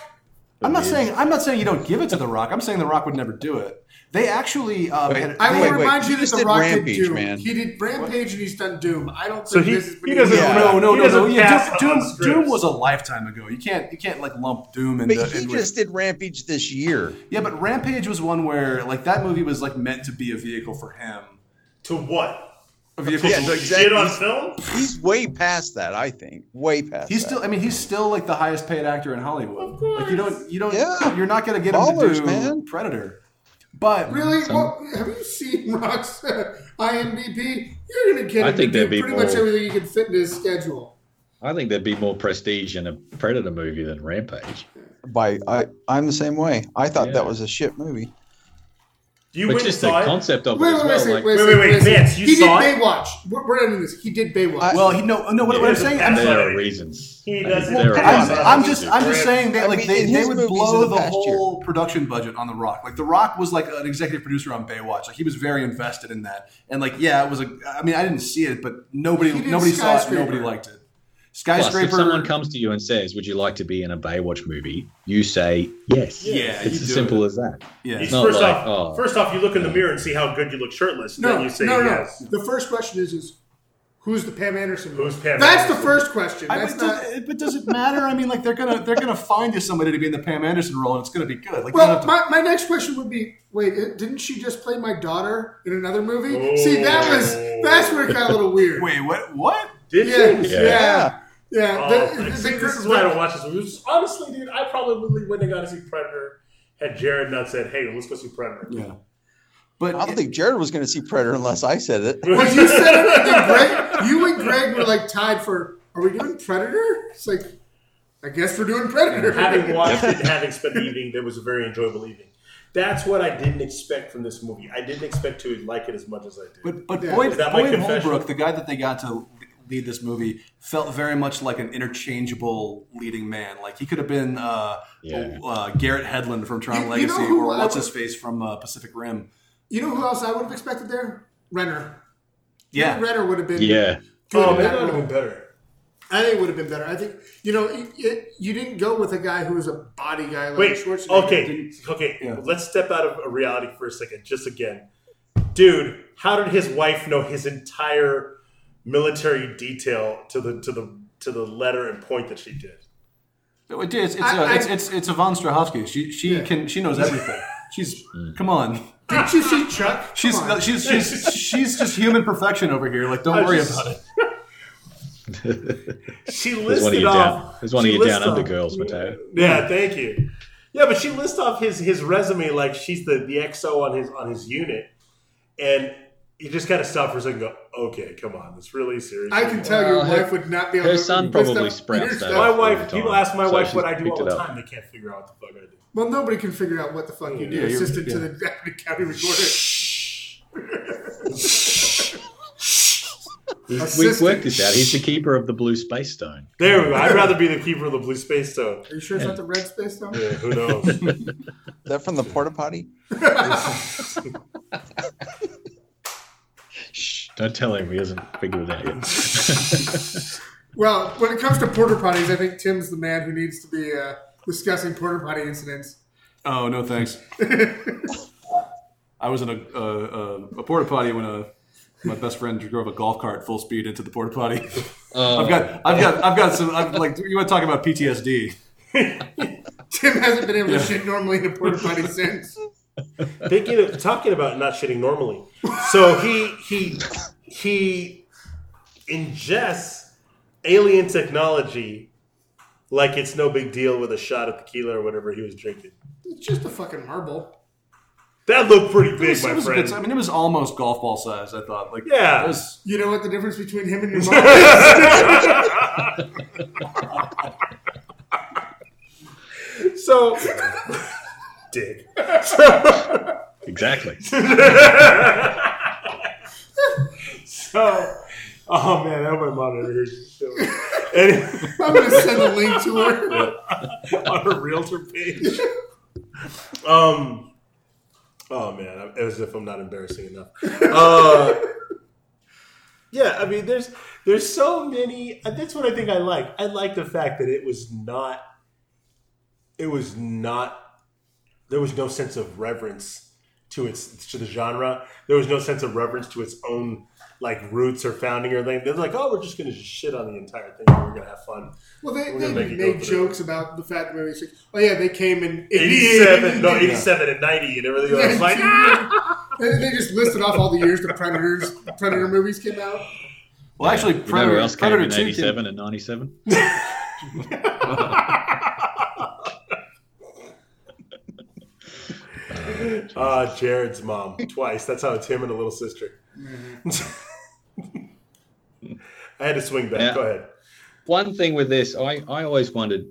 I'm not saying I'm not saying you don't give it to the Rock. I'm saying the Rock would never do it. They actually um, Wait, had, I they- will Wait, wait, remind you you that The Rock Rampage, did Doom. man. He did Rampage and he's done Doom. I don't So think he- this is he doesn't Yeah. no, no, He no, doesn't no. Yeah, *laughs* Doom, Doom. Doom was a lifetime ago. You can't you can't like lump Doom into. But he in with- just did Rampage this year. yeah, but Rampage was one where like that movie was like meant to be a vehicle for him. To what? A vehicle. Yeah, for- no, Shit on film? He's way past that. I think way past. He's that. still. I mean, he's still like the highest paid actor in Hollywood. Of course. Like you don't. You don't. Yeah. You're not gonna get him to do man. Predator. But Really? Some- Well, have you seen *laughs* Rock's IMDb? You're going to get I think to there'd do be pretty much everything you can fit into his schedule. I think there'd be more prestige in a Predator movie than Rampage. by I. I'm the same way. I thought Yeah. that was a shit movie. You But went and just the saw it? concept of Wait, it as wait, well. wait, like, wait, wait, wait, wait, wait, Vance, you he saw did it? Baywatch. We're, we're ending this. He did Baywatch. I- well, he no no. What, what I'm saying. I'm, That's there not are reasons. He I does think it. there are Come I'm. I'm just I'm just saying that I like mean, they, they would blow the the past year. whole production budget on The Rock. Like The Rock was like an executive producer on Baywatch. Like he was very invested in that. And like yeah, it was a. I mean, I didn't see it, but nobody nobody saw it. Nobody liked it. Plus, if someone comes to you and says, "Would you like to be in a Baywatch movie?" You say yes. Yeah, it's as simple it. as that. yeah. He's not first like, off, oh. first off, you look in the mirror and see how good you look shirtless. no, then you say no, no. yes. The first question is, is who's the Pam Anderson? Who's Pam That's Anderson? the first question. I, That's but, not. does, but does it matter? I mean, like they're gonna they're gonna find you somebody to be in the Pam Anderson role, and it's gonna be good. Like Well, to- my, my next question would be: Wait, didn't she just play my daughter in another movie? See, that was that's where it got a little weird. wait, what? What? Did Yeah, you? yeah, Yeah. Yeah. Oh, The- the- see, the- this is why I don't watch this movie. Honestly, dude, I probably wouldn't have gone to see Predator had Jared not said, "Hey, let's go see Predator." Yeah. But I don't think Jared was going to see Predator unless I said it. *laughs* When you said it, and Greig, you and Greig were like tied for. Are we doing Predator? It's like, I guess we're doing Predator. having *laughs* watched it and having spent the evening, there was a very enjoyable evening. That's what I didn't expect from this movie. I didn't expect to like it as much as I did. But but Yeah. Boyd, Is that my Boyd? Holbrook, the guy that they got to lead this movie felt very much like an interchangeable leading man. Like he could have been uh, Yeah. uh, Garrett Hedlund from Tron You- you Legacy know or I what's his face from uh, Pacific Rim. You know who else I would have expected there? Renner. Yeah, Renner would have been. Yeah. good Oh, maybe that that would have been better. I think it would have been better. I think you know it, it, you didn't go with a guy who was a body guy like Wait, Schwarzenegger. okay, okay. Yeah. Let's step out of reality for a second, just again, dude. How did his wife know his entire military detail to the to the to the letter and point that she did? it did. It's it's, I- uh, it's, it's it's Yvonne Strahovski. She she Yeah. can she knows everything. She's come on. Didn't you see Chuck? She's Come on. she's she's she's just human perfection over here. Like don't I worry just- about it. *laughs* She There's listed one of your off. down. There's one of you down under girls, Mateo. Yeah, thank you. Yeah, but she lists off his his resume like she's the the XO on his on his unit, and you just kind of stop for a second. and Go, okay, come on, it's really serious. I can tell your Well, wife would not be able her to. son list probably up sprouts that stuff. My wife, the people ask my so wife what I do all it the up. time. They can't figure out what the fuck I do. Well, nobody can figure out what the fuck you do. Yeah, you're- Assistant to the deputy county recorder. We've worked this out. He's the keeper of the blue space stone. There we go. I'd rather be the keeper of the blue space stone. Are you sure it's not the red space stone? Yeah, who *laughs* knows? Is that from the porta potty? *laughs* *laughs* Shh, don't tell him he hasn't figured it out yet. *laughs* Well, when it comes to porta potties, I think Tim's the man who needs to be uh, discussing porta potty incidents. Oh no, thanks. I was in a a, a, a porta potty when a my best friend drove a golf cart full speed into the porta potty. Oh, I've got I've got I've got some I'm like you want to talk about PTSD? *laughs* Tim hasn't been able to Yeah. shit normally in a porta potty since. Thinking of, talking about not shitting normally. So he he he ingests alien technology like it's no big deal with a shot of tequila or whatever he was drinking. It's just a fucking marble. That looked pretty It big, was, my it was friend. good, I mean, it was almost golf ball size. I thought like Yeah. was. You know what the difference between him and your mom is? *laughs* so, *laughs* dick. *laughs* exactly. *laughs* So, oh man, I hope my mom never hears this show. Anyway, I'm going to send a link to her. *laughs* on her realtor page. Um. Oh man, as if I'm not embarrassing enough. Uh, yeah, I mean, there's there's so many. uh, That's what I think I like. I like the fact that it was not. It was not. There was no sense of reverence to its to the genre. There was no sense of reverence to its own like roots or founding or anything. They're like, oh, we're just gonna just shit on the entire thing. and We're gonna have fun. Well, they, they gonna make it made for jokes about the fact that maybe it's like, oh yeah, they came in 87, no, 87 and 90 and everything. Was like! *laughs* They they just listed off all the years the Predators, the Predator movies came out. Well, actually, You know Predator, else came Predator in Two. came- 87 and 97? *laughs* *laughs* Uh, *laughs* Jared's mom twice. That's how it's him and a little sister. *laughs* I had to swing back. Yeah. Go ahead. One thing with this, I, I always wondered,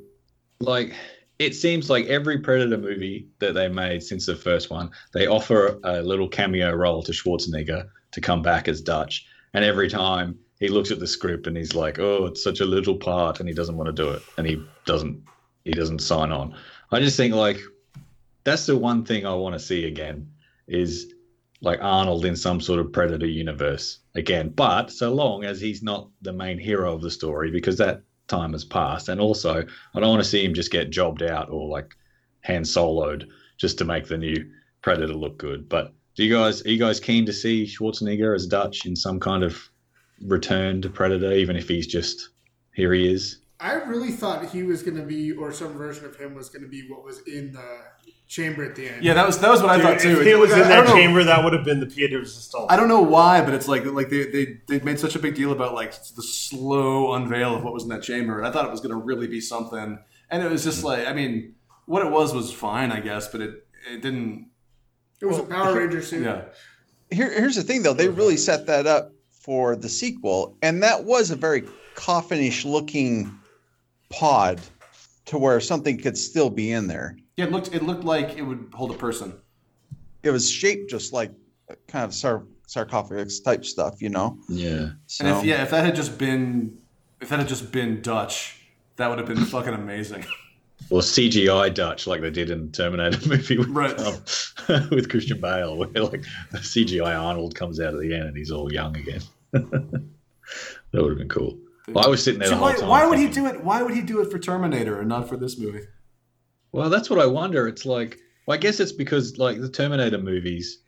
like, it seems like every Predator movie that they made since the first one, they offer a little cameo role to Schwarzenegger to come back as Dutch. And every time he looks at the script and he's like, "Oh, it's such a little part," and he doesn't want to do it, and he doesn't he doesn't sign on. I just think like that's the one thing I want to see again is like Arnold in some sort of Predator universe again, but so long as he's not the main hero of the story, because that time has passed. And also, I don't want to see him just get jobbed out or like Han Soloed just to make the new Predator look good. But do you guys are you guys keen to see Schwarzenegger as Dutch in some kind of return to Predator, even if he's just here he is? I really thought he was going to be, or some version of him was going to be what was in the chamber at the end. Yeah, that was that was what I thought too. if he was in that don't know- chamber, that would have been the pied de resistance. I don't know why, but it's like like they, they they made such a big deal about like the slow unveil of what was in that chamber, and I thought it was going to really be something, and it was just mm-hmm. like I mean, what it was was fine, I guess, but it it didn't. it was a Power Ranger suit. Yeah, Here, here's the thing, though. They really set that up for the sequel, and that was a very coffinish looking pod to where something could still be in there. Yeah. It looked it looked like it would hold a person. It was shaped just like kind of sar- sarcophagus type stuff, you know. Yeah. So And if yeah, if that had just been if that had just been Dutch, that would have been fucking amazing. Or CGI Dutch, like they did in the Terminator *laughs* movie with, Right. um, *laughs* with Christian Bale, where like CGI Arnold comes out at the end and he's all young again. *laughs* that would have been cool. Well, I was sitting there See, the whole why, time. why would he do it? Why would he do it for Terminator and not for this movie? Well, that's what I wonder. It's like, well, I guess it's because like the Terminator movies,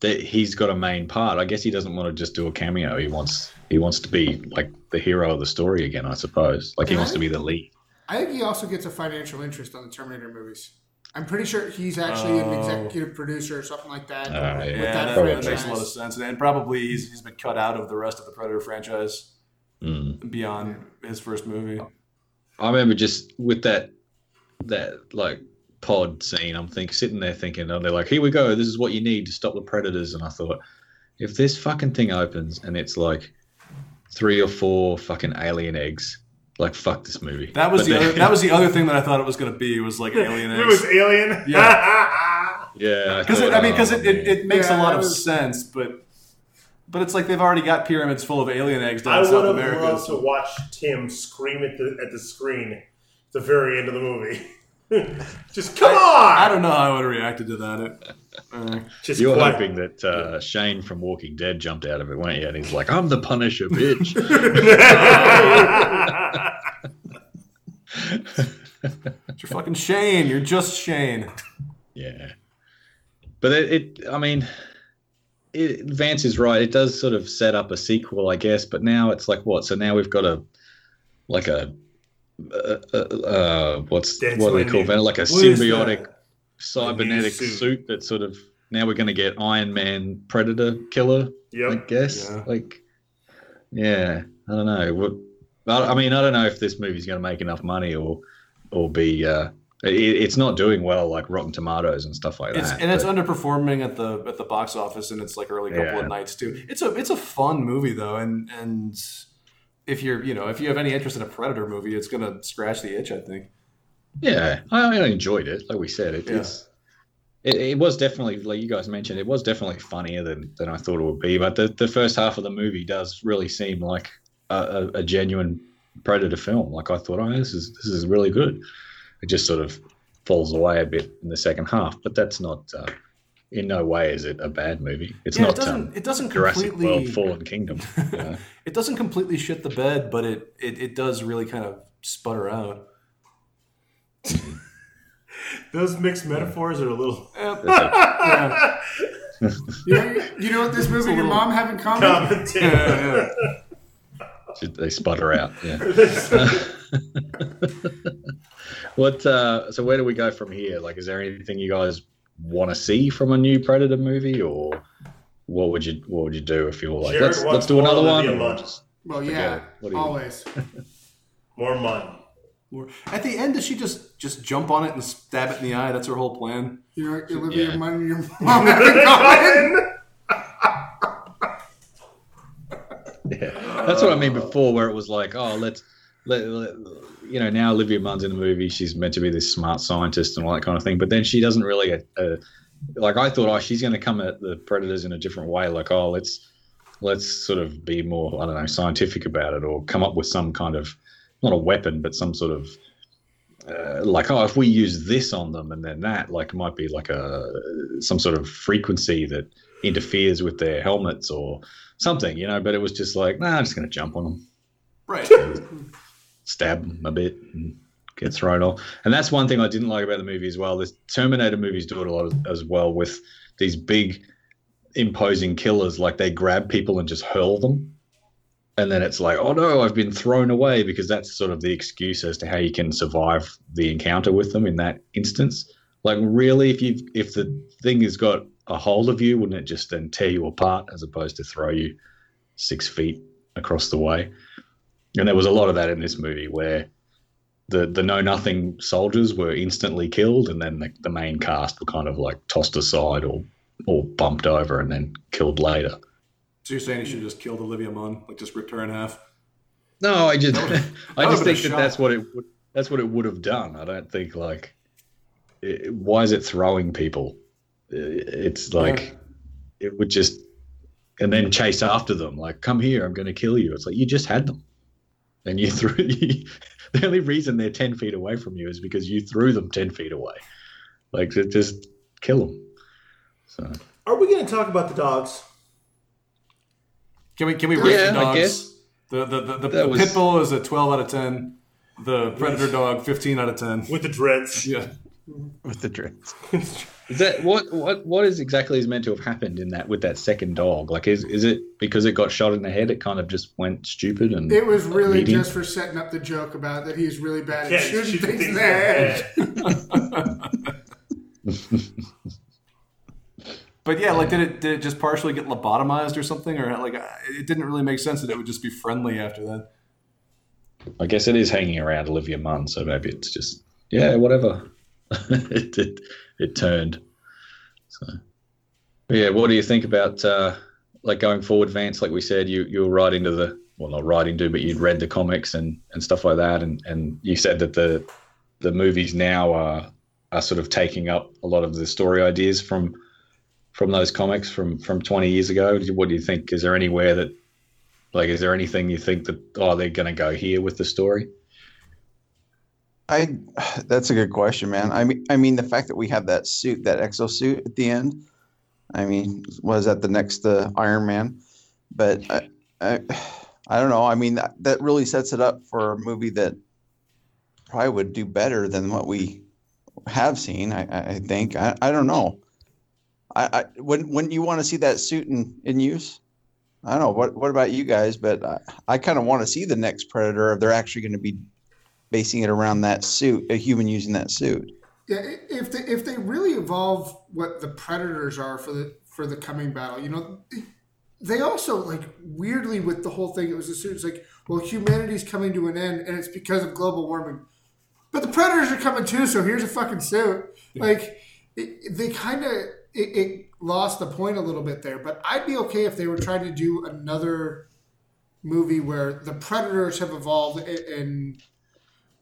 that he's got a main part. I guess he doesn't want to just do a cameo. He wants he wants to be like the hero of the story again. I suppose. Like he wants to be the lead. I think he also gets a financial interest on the Terminator movies. I'm pretty sure he's actually an Oh. executive producer or something like that. Uh, with yeah, Yeah, that that, that makes a lot of sense. And probably he's, he's been cut out of the rest of the Predator franchise Mm. beyond his first movie. I remember just with that that like pod scene. I'm think sitting there thinking, oh, they're like, here we go. This is what you need to stop the predators. And I thought, if this fucking thing opens and it's like three or four fucking alien eggs, like fuck this movie. That was But the then- other, *laughs* that was the other thing that I thought it was going to be was like alien eggs. It was. Alien. yeah. *laughs* yeah. Because thought, I mean, oh, because it, it, it makes Yeah, a lot that of sense, but but it's like they've already got pyramids full of alien eggs down I in would have loved to watch Tim scream at the at the screen at the very end of the movie. *laughs* Just come on! I don't know how I would have reacted to that. It, uh, Just you were quiet. hoping that uh, Shane from Walking Dead jumped out of it, weren't you? And he's like, "I'm the Punisher, bitch." *laughs* you're fucking Shane. You're just Shane. Yeah, but it, it I mean, it, Vance is right. It does sort of set up a sequel, I guess. But now it's like what? So now we've got a like a uh, uh, uh, what's That's what do they call I it? Like a What is symbiotic cybernetic suit. suit. that sort of now we're going to get Iron Man Predator killer. I guess Yeah. like yeah, I don't know. What, I I mean, I don't know if this movie's going to make enough money or or be. Uh, it, it's not doing well like Rotten Tomatoes and stuff like It's, that. and it's but- underperforming at the at the box office and its like early couple Yeah. of nights too. It's a it's a fun movie though, and and if you're you know if you have any interest in a Predator movie, it's gonna scratch the itch. I think. Yeah, I, I enjoyed it. Like we said, it, Yeah. it's it, it was definitely like you guys mentioned. It was definitely funnier than, than I thought it would be. But the, the first half of the movie does really seem like a, a, a genuine Predator film. Like I thought, oh, this is this is really good. It just sort of falls away a bit in the second half, but that's not. Uh, in no way is it a bad movie. It's yeah, not it doesn't um, it doesn't Jurassic completely World: Fallen Kingdom. *laughs* you know? it doesn't completely shit the bed, but it, it it does really kind of sputter out. *laughs* Those mixed metaphors are a little *laughs* Yeah. You know, you know what this movie and your mom have in common? yeah. they sputter out. Yeah. what? Uh, so where do we go from here? Like, is there anything you guys want to see from a new Predator movie, or what would you what would you do if you were like, Jared let's let's do another one? Olivia or just- Well, yeah. What you- always. *laughs* More money. Or- At the end, does she just just jump on it and stab it in the eye? That's her whole plan. You know, Olivia Yeah. Munn and your *laughs* mom have. *laughs* Yeah, that's what I mean before, where it was like, oh, let's let, let you know now Olivia Munn's in the movie. She's meant to be this smart scientist and all that kind of thing, but then she doesn't really uh, uh, like. I thought, oh, she's going to come at the predators in a different way. Like, oh, let's let's sort of be more, I don't know, scientific about it, or come up with some kind of not a weapon, but some sort of uh, like, oh, if we use this on them and then that, like, it might be like a some sort of frequency that interferes with their helmets or something, you know. But it was just like, nah, I'm just going to jump on them, Right. *laughs* stab them a bit, and get thrown off. And that's one thing I didn't like about the movie as well. The Terminator movies do it a lot as well with these big, imposing killers. Like they grab people and just hurl them. And then it's like, oh no, I've been thrown away because that's sort of the excuse as to how you can survive the encounter with them in that instance. Like, really, if you if the thing has got a hold of you, wouldn't it just then tear you apart as opposed to throw you six feet across the way? And there was a lot of that in this movie where the the know nothing soldiers were instantly killed, and then the, the main cast were kind of like tossed aside or or bumped over and then killed later. So you're saying he should have just killed Olivia Munn, like just ripped her in half? No, I just *laughs* I just think that shock. that's what it would that's what it would have done. I don't think like it, why is it throwing people? It's like it would just and then chase after them like come here i'm going to kill you it's like you just had them and you *laughs* threw *laughs* the only reason they're 10 feet away from you is because you threw them 10 feet away like just kill them so Are we going to talk about the dogs? Can we can we rate Yeah, the I dogs? guess. The the the, the, the was- pit bull is a twelve out of ten. The predator dog fifteen out of ten. With the dreads. Yeah. With the dreads. *laughs* is that what what what is exactly is meant to have happened in that with that second dog like is is it because it got shot in the head it kind of just went stupid and It was really Medium? just for setting up the joke about that he's really bad Yeah, at shooting shoot things in the head. *laughs* But yeah, like did it did it just partially get lobotomized or something, or like uh, it didn't really make sense that it would just be friendly after that. I guess it is hanging around Olivia Munn, so maybe it's just yeah, whatever. *laughs* it, it it turned. So yeah, what do you think about uh, like going forward, Vance? Like we said, you you were right into the well, not right into, but you'd read the comics and and stuff like that, and and you said that the the movies now are are sort of taking up a lot of the story ideas from from those comics from from 20 years ago. What do you think? Is there anywhere that like, is there anything you think that oh they're going to go here with the story? I *sighs* that's a good question, man. I mean, I mean the fact that we have that suit, that exosuit at the end. I mean, was that the next uh, Iron Man? But I, I, *sighs* I don't know. I mean, that, that really sets it up for a movie that probably would do better than what we have seen. I, I think. I, I don't know. I, I when when you want to see that suit in, in use. I don't know. What what about you guys? But I, I kind of want to see the next Predator if they're actually going to be basing it around that suit, a human using that suit. Yeah, if they if they really evolve what the predators are for the for the coming battle, you know, they also like weirdly with the whole thing. It was assumed it's like, well, humanity's coming to an end, and it's because of global warming. But the predators are coming too, so here's a fucking suit. Like it, they kind of it, it lost the point a little bit there. But I'd be okay if they were trying to do another movie where the predators have evolved a- and w-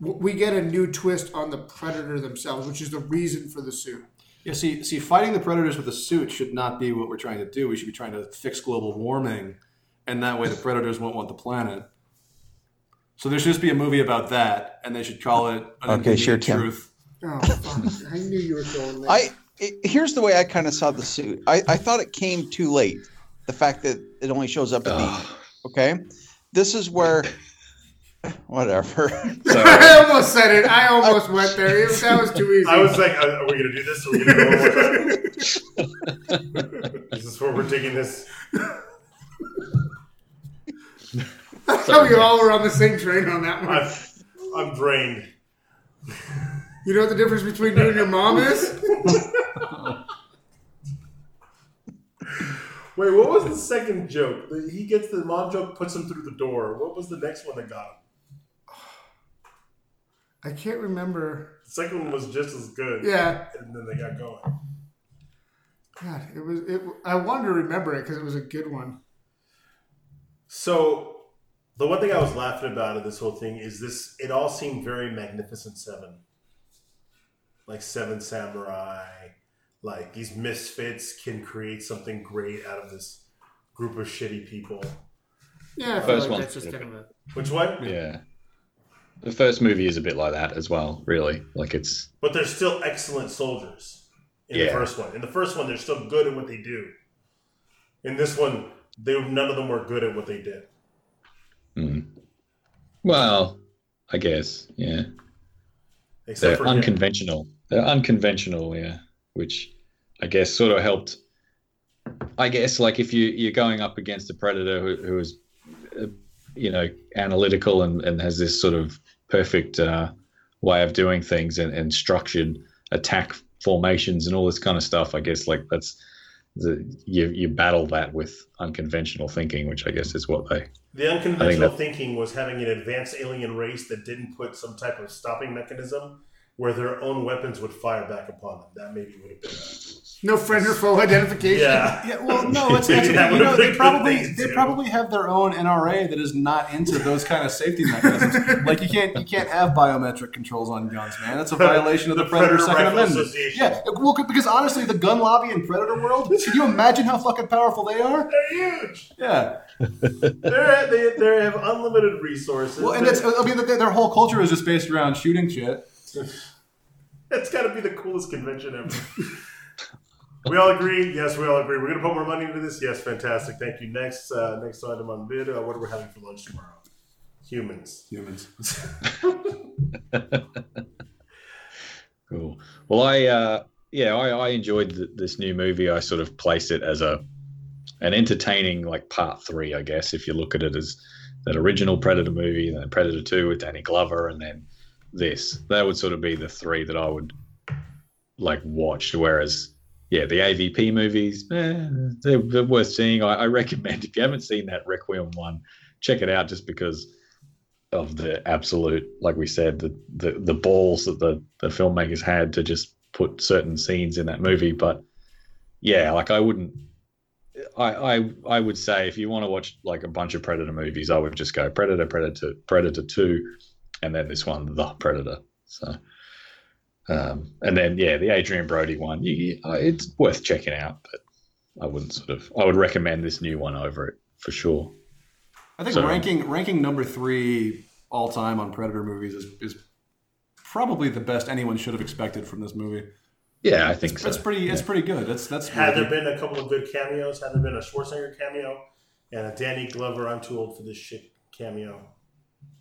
we get a new twist on the predator themselves, which is the reason for the suit. Yeah, see, see, fighting the predators with a suit should not be what we're trying to do. We should be trying to fix global warming, and that way the predators won't want the planet. So there should just be a movie about that, and they should call it an Okay, sure, Tim. Truth. Oh, fuck. I knew you were going there. I it, here's the way I kind of saw the suit. I, I thought it came too late. The fact that it only shows up at the end. Okay, this is where *laughs* whatever. *laughs* I almost said it. I almost went there. It- that was too easy. I was like, are, are we going to do this? Are we going to go one more time? *laughs* Is this where we're taking this? so we all were on the same train on that one. I've, I'm drained. You know what the difference between you and your mom is? Wait, what was the second joke? He gets the mom joke, puts him through the door. What was the next one that got him? I can't remember. The second one was just as good. Yeah, And then they got going. God, it was. It. I wanted to remember it because it was a good one. So, the one thing I was laughing about of this whole thing is this. It all seemed very Magnificent Seven, like Seven Samurai. Like these misfits can create something great out of this group of shitty people. Yeah, I feel First like one. that's just kind of a. Which one? Yeah. The first movie is a bit like that as well, really. Like it's But they're still excellent soldiers in the first one. In the first one, they're still good at what they do. In this one, they none of them were good at what they did. mm. well, I guess, yeah. Except They're for him. unconventional. They're unconventional, yeah. Which I guess sort of helped. I guess like if you you're going up against a predator who, who is, uh, you know, analytical and, and has this sort of perfect uh, way of doing things and, and structured attack formations and all this kind of stuff. I guess like that's the you you battle that with unconventional thinking, which I guess is what they The unconventional that- thinking was having an advanced alien race that didn't put some type of stopping mechanism where their own weapons would fire back upon them. That maybe would have been. No friend or foe identification. Yeah. Yeah, well, no, it's, Maybe it's *laughs* that you know, they probably they too. probably have their own NRA that is not into those kind of safety mechanisms. like you can't you can't have biometric controls on guns, man. That's a *laughs* violation of the, The Predator, Predator Second Amendment. Yeah, well, because honestly, the gun lobby in Predator world, *laughs* can you imagine how fucking powerful they are? They're huge. Yeah. They're, they they have unlimited resources. Well, and it's I mean their, their whole culture is just based around shooting shit. It's got to be the coolest convention ever. We all agree. Yes, we all agree. We're gonna put more money into this. Yes, fantastic. Thank you. Next, uh, next item on the bid. Uh, what are we having for lunch tomorrow? Humans. Humans. *laughs* Cool. Well, I uh, yeah, I, I enjoyed th- this new movie. I sort of placed it as a an entertaining like part three, I guess, if you look at it as that original Predator movie, then Predator Two with Danny Glover, and then this. That would sort of be the three that I would like watch. Whereas, yeah, the AVP movies, eh, they're, they're worth seeing. I, I recommend if you haven't seen that Requiem one, check it out just because of the absolute, like we said, the the, the balls that the, the filmmakers had to just put certain scenes in that movie. But yeah, like I wouldn't. I, I I would say if you want to watch like a bunch of Predator movies, I would just go Predator, Predator, Predator Two, and then this one, The Predator. So, um, and then yeah, the Adrien Brody one, you, you- uh, it's worth checking out, but I wouldn't sort of. I would recommend this new one over it for sure. I think So- ranking ranking number three all time on Predator movies is, is probably the best anyone should have expected from this movie. Yeah, I think so. It's pretty it's pretty good. That's that's Had there really- been a couple of good cameos, had there been a Schwarzenegger cameo and a Danny Glover, I'm too old for this shit cameo,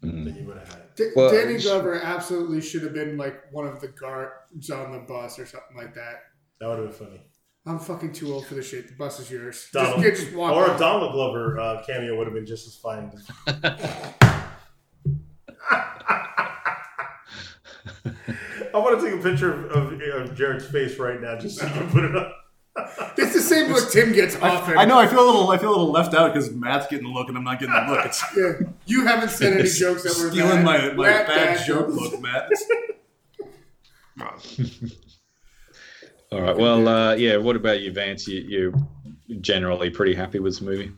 Mm. then you would have had. D- Well, Danny Glover absolutely should have been like one of the guards on the bus or something like that. That would have been funny. I'm fucking too old for this shit. The bus is yours. Donald, just, just walk or a Donald Glover uh, cameo would have been just as fine. *laughs* I want to take a picture of, of, of Jared's face right now, just so you can put it up. It's the same look Tim gets often. I know I feel a little I feel a little left out because Matt's getting the look and I'm not getting the look. It's Yeah, you haven't said any *laughs* jokes that were stealing bad. my, my Rat bad joke look, Matt. *laughs* All right. Well, uh, yeah. What about you, Vance? You you generally pretty happy with this movie?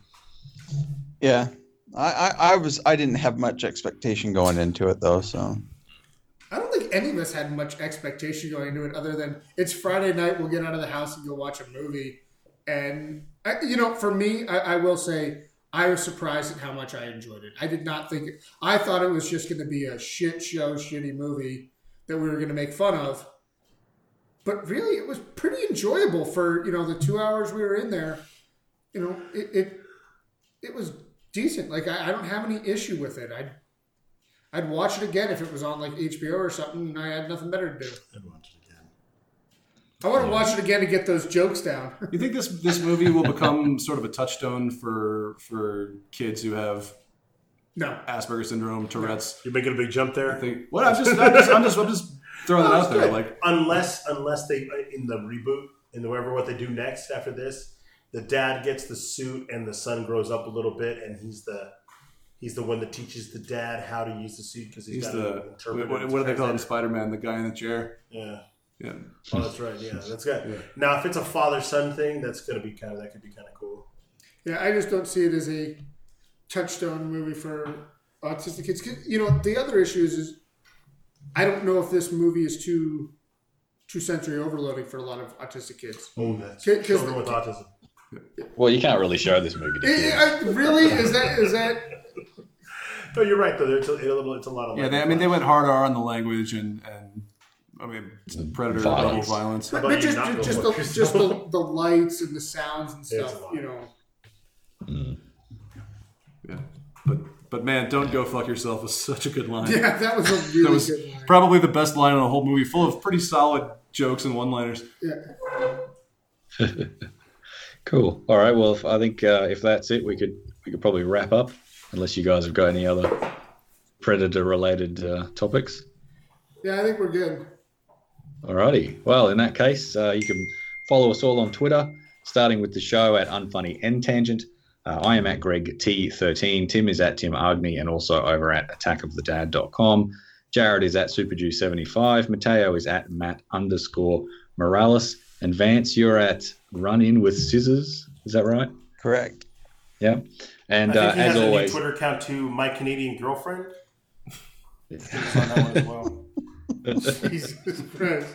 Yeah, I, I, I was I didn't have much expectation going into it though, so I don't think any of us had much expectation going into it, other than it's Friday night. We'll get out of the house and go watch a movie. And I, you know, for me, I, I will say I was surprised at how much I enjoyed it. I did not think it, I thought it was just going to be a shit show, shitty movie that we were going to make fun of. But really, it was pretty enjoyable for you know the two hours we were in there. You know, it it, it was decent. Like I, I don't have any issue with it. I I'd watch it again if it was on like HBO or something and I had nothing better to do. I'd watch it again. I want to watch it again to get those jokes down. *laughs* You think this this movie will become sort of a touchstone for for kids who have no. Asperger's syndrome, Tourette's? You're making a big jump there. I there. think. What I'm just I'm just I'm just, I'm just throwing it out there. Good. Like unless unless they uh, in the reboot in the whatever what they do next after this, the dad gets the suit and the son grows up a little bit and he's the he's the one that teaches the dad how to use the suit because he's he's got the to interpret what, it what do they call it in translate Spider Man? The guy in the chair. Yeah. Yeah. Oh, that's right. Yeah, that's good. Yeah. Now, if it's a father son thing, that's gonna be kind of that could be kind of cool. Yeah, I just don't see it as a touchstone movie for autistic kids. You know, the other issue is, is I don't know if this movie is too too sensory overloading for a lot of autistic kids. Oh, that's K- children with autism. Well, you can't really show this movie to kids. I- really? Is that is that? No, you're right though. It's a, it's a little. It's a lot of. Yeah, they, I mean, they went hard R on the language and and I mean, it's Predator level Violence. violence. But, but you just just the, just the, the lights and the sounds and stuff. a. You know. Mm. Yeah, but but man, don't go fuck yourself was such a good line. *laughs* Yeah, that was a really that was good line. probably the best line in the whole movie, full of pretty solid jokes and one-liners. Yeah. *laughs* Cool. All right. Well, if, I think uh, if that's it, we could we could probably wrap up, unless you guys have got any other predator-related uh, topics. Yeah, I think we're good. Alrighty. Well, in that case, uh, you can follow us all on Twitter, starting with the show at Unfunny N Tangent. Uh, I am at Greig T13. Tim is at Tim Agne and also over at attackofthedad.com. Jared is at SuperJew75. Mateo is at Matt underscore Morales. And Vance, you're at Run In with Scissors. Is that right? Correct. Yeah. And I think uh, he as has always, a new Twitter account to my Canadian girlfriend. It's on that one as well. *laughs* Jesus Christ.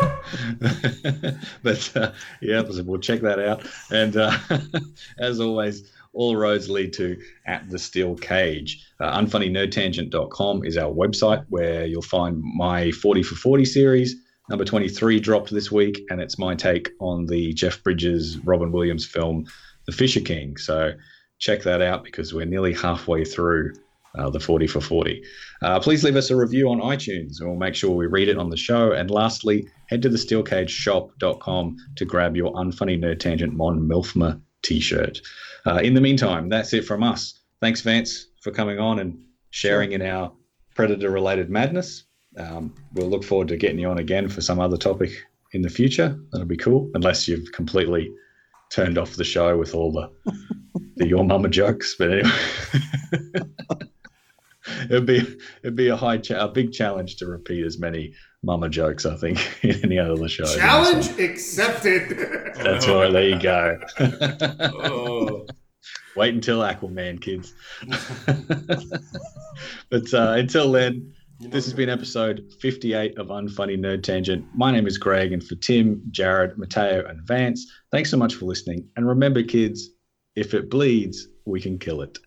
*laughs* but uh, yeah, we'll check that out. And uh, *laughs* as always, all roads lead to at the steel cage. Uh, unfunnynerdtangent.com is our website where you'll find my 40 for 40 series. Number 23 dropped this week, and it's my take on the Jeff Bridges, Robin Williams film, The Fisher King. So check that out because we're nearly halfway through uh, the 40 for 40. Uh, please leave us a review on iTunes and we'll make sure we read it on the show. And lastly, head to the steelcageshop.com to grab your Unfunny Nerd Tangent Mon Milfma t shirt. Uh, in the meantime, that's it from us. Thanks, Vance, for coming on and sharing in our predator related madness. Um, we'll look forward to getting you on again for some other topic in the future. That'll be cool, unless you've completely turned off the show with all the, the your mama jokes. But anyway. *laughs* it'd be it'd be a high cha- a big challenge to repeat as many mama jokes I think *laughs* in any other of the shows. Challenge accepted. *laughs* That's right. There you go. Oh. Wait until Aquaman, kids. but uh, until then, this has been episode 58 of Unfunny Nerd Tangent. My name is Greig, and for Tim, Jared, Mateo, and Vance, thanks so much for listening. And remember, kids, if it bleeds, we can kill it.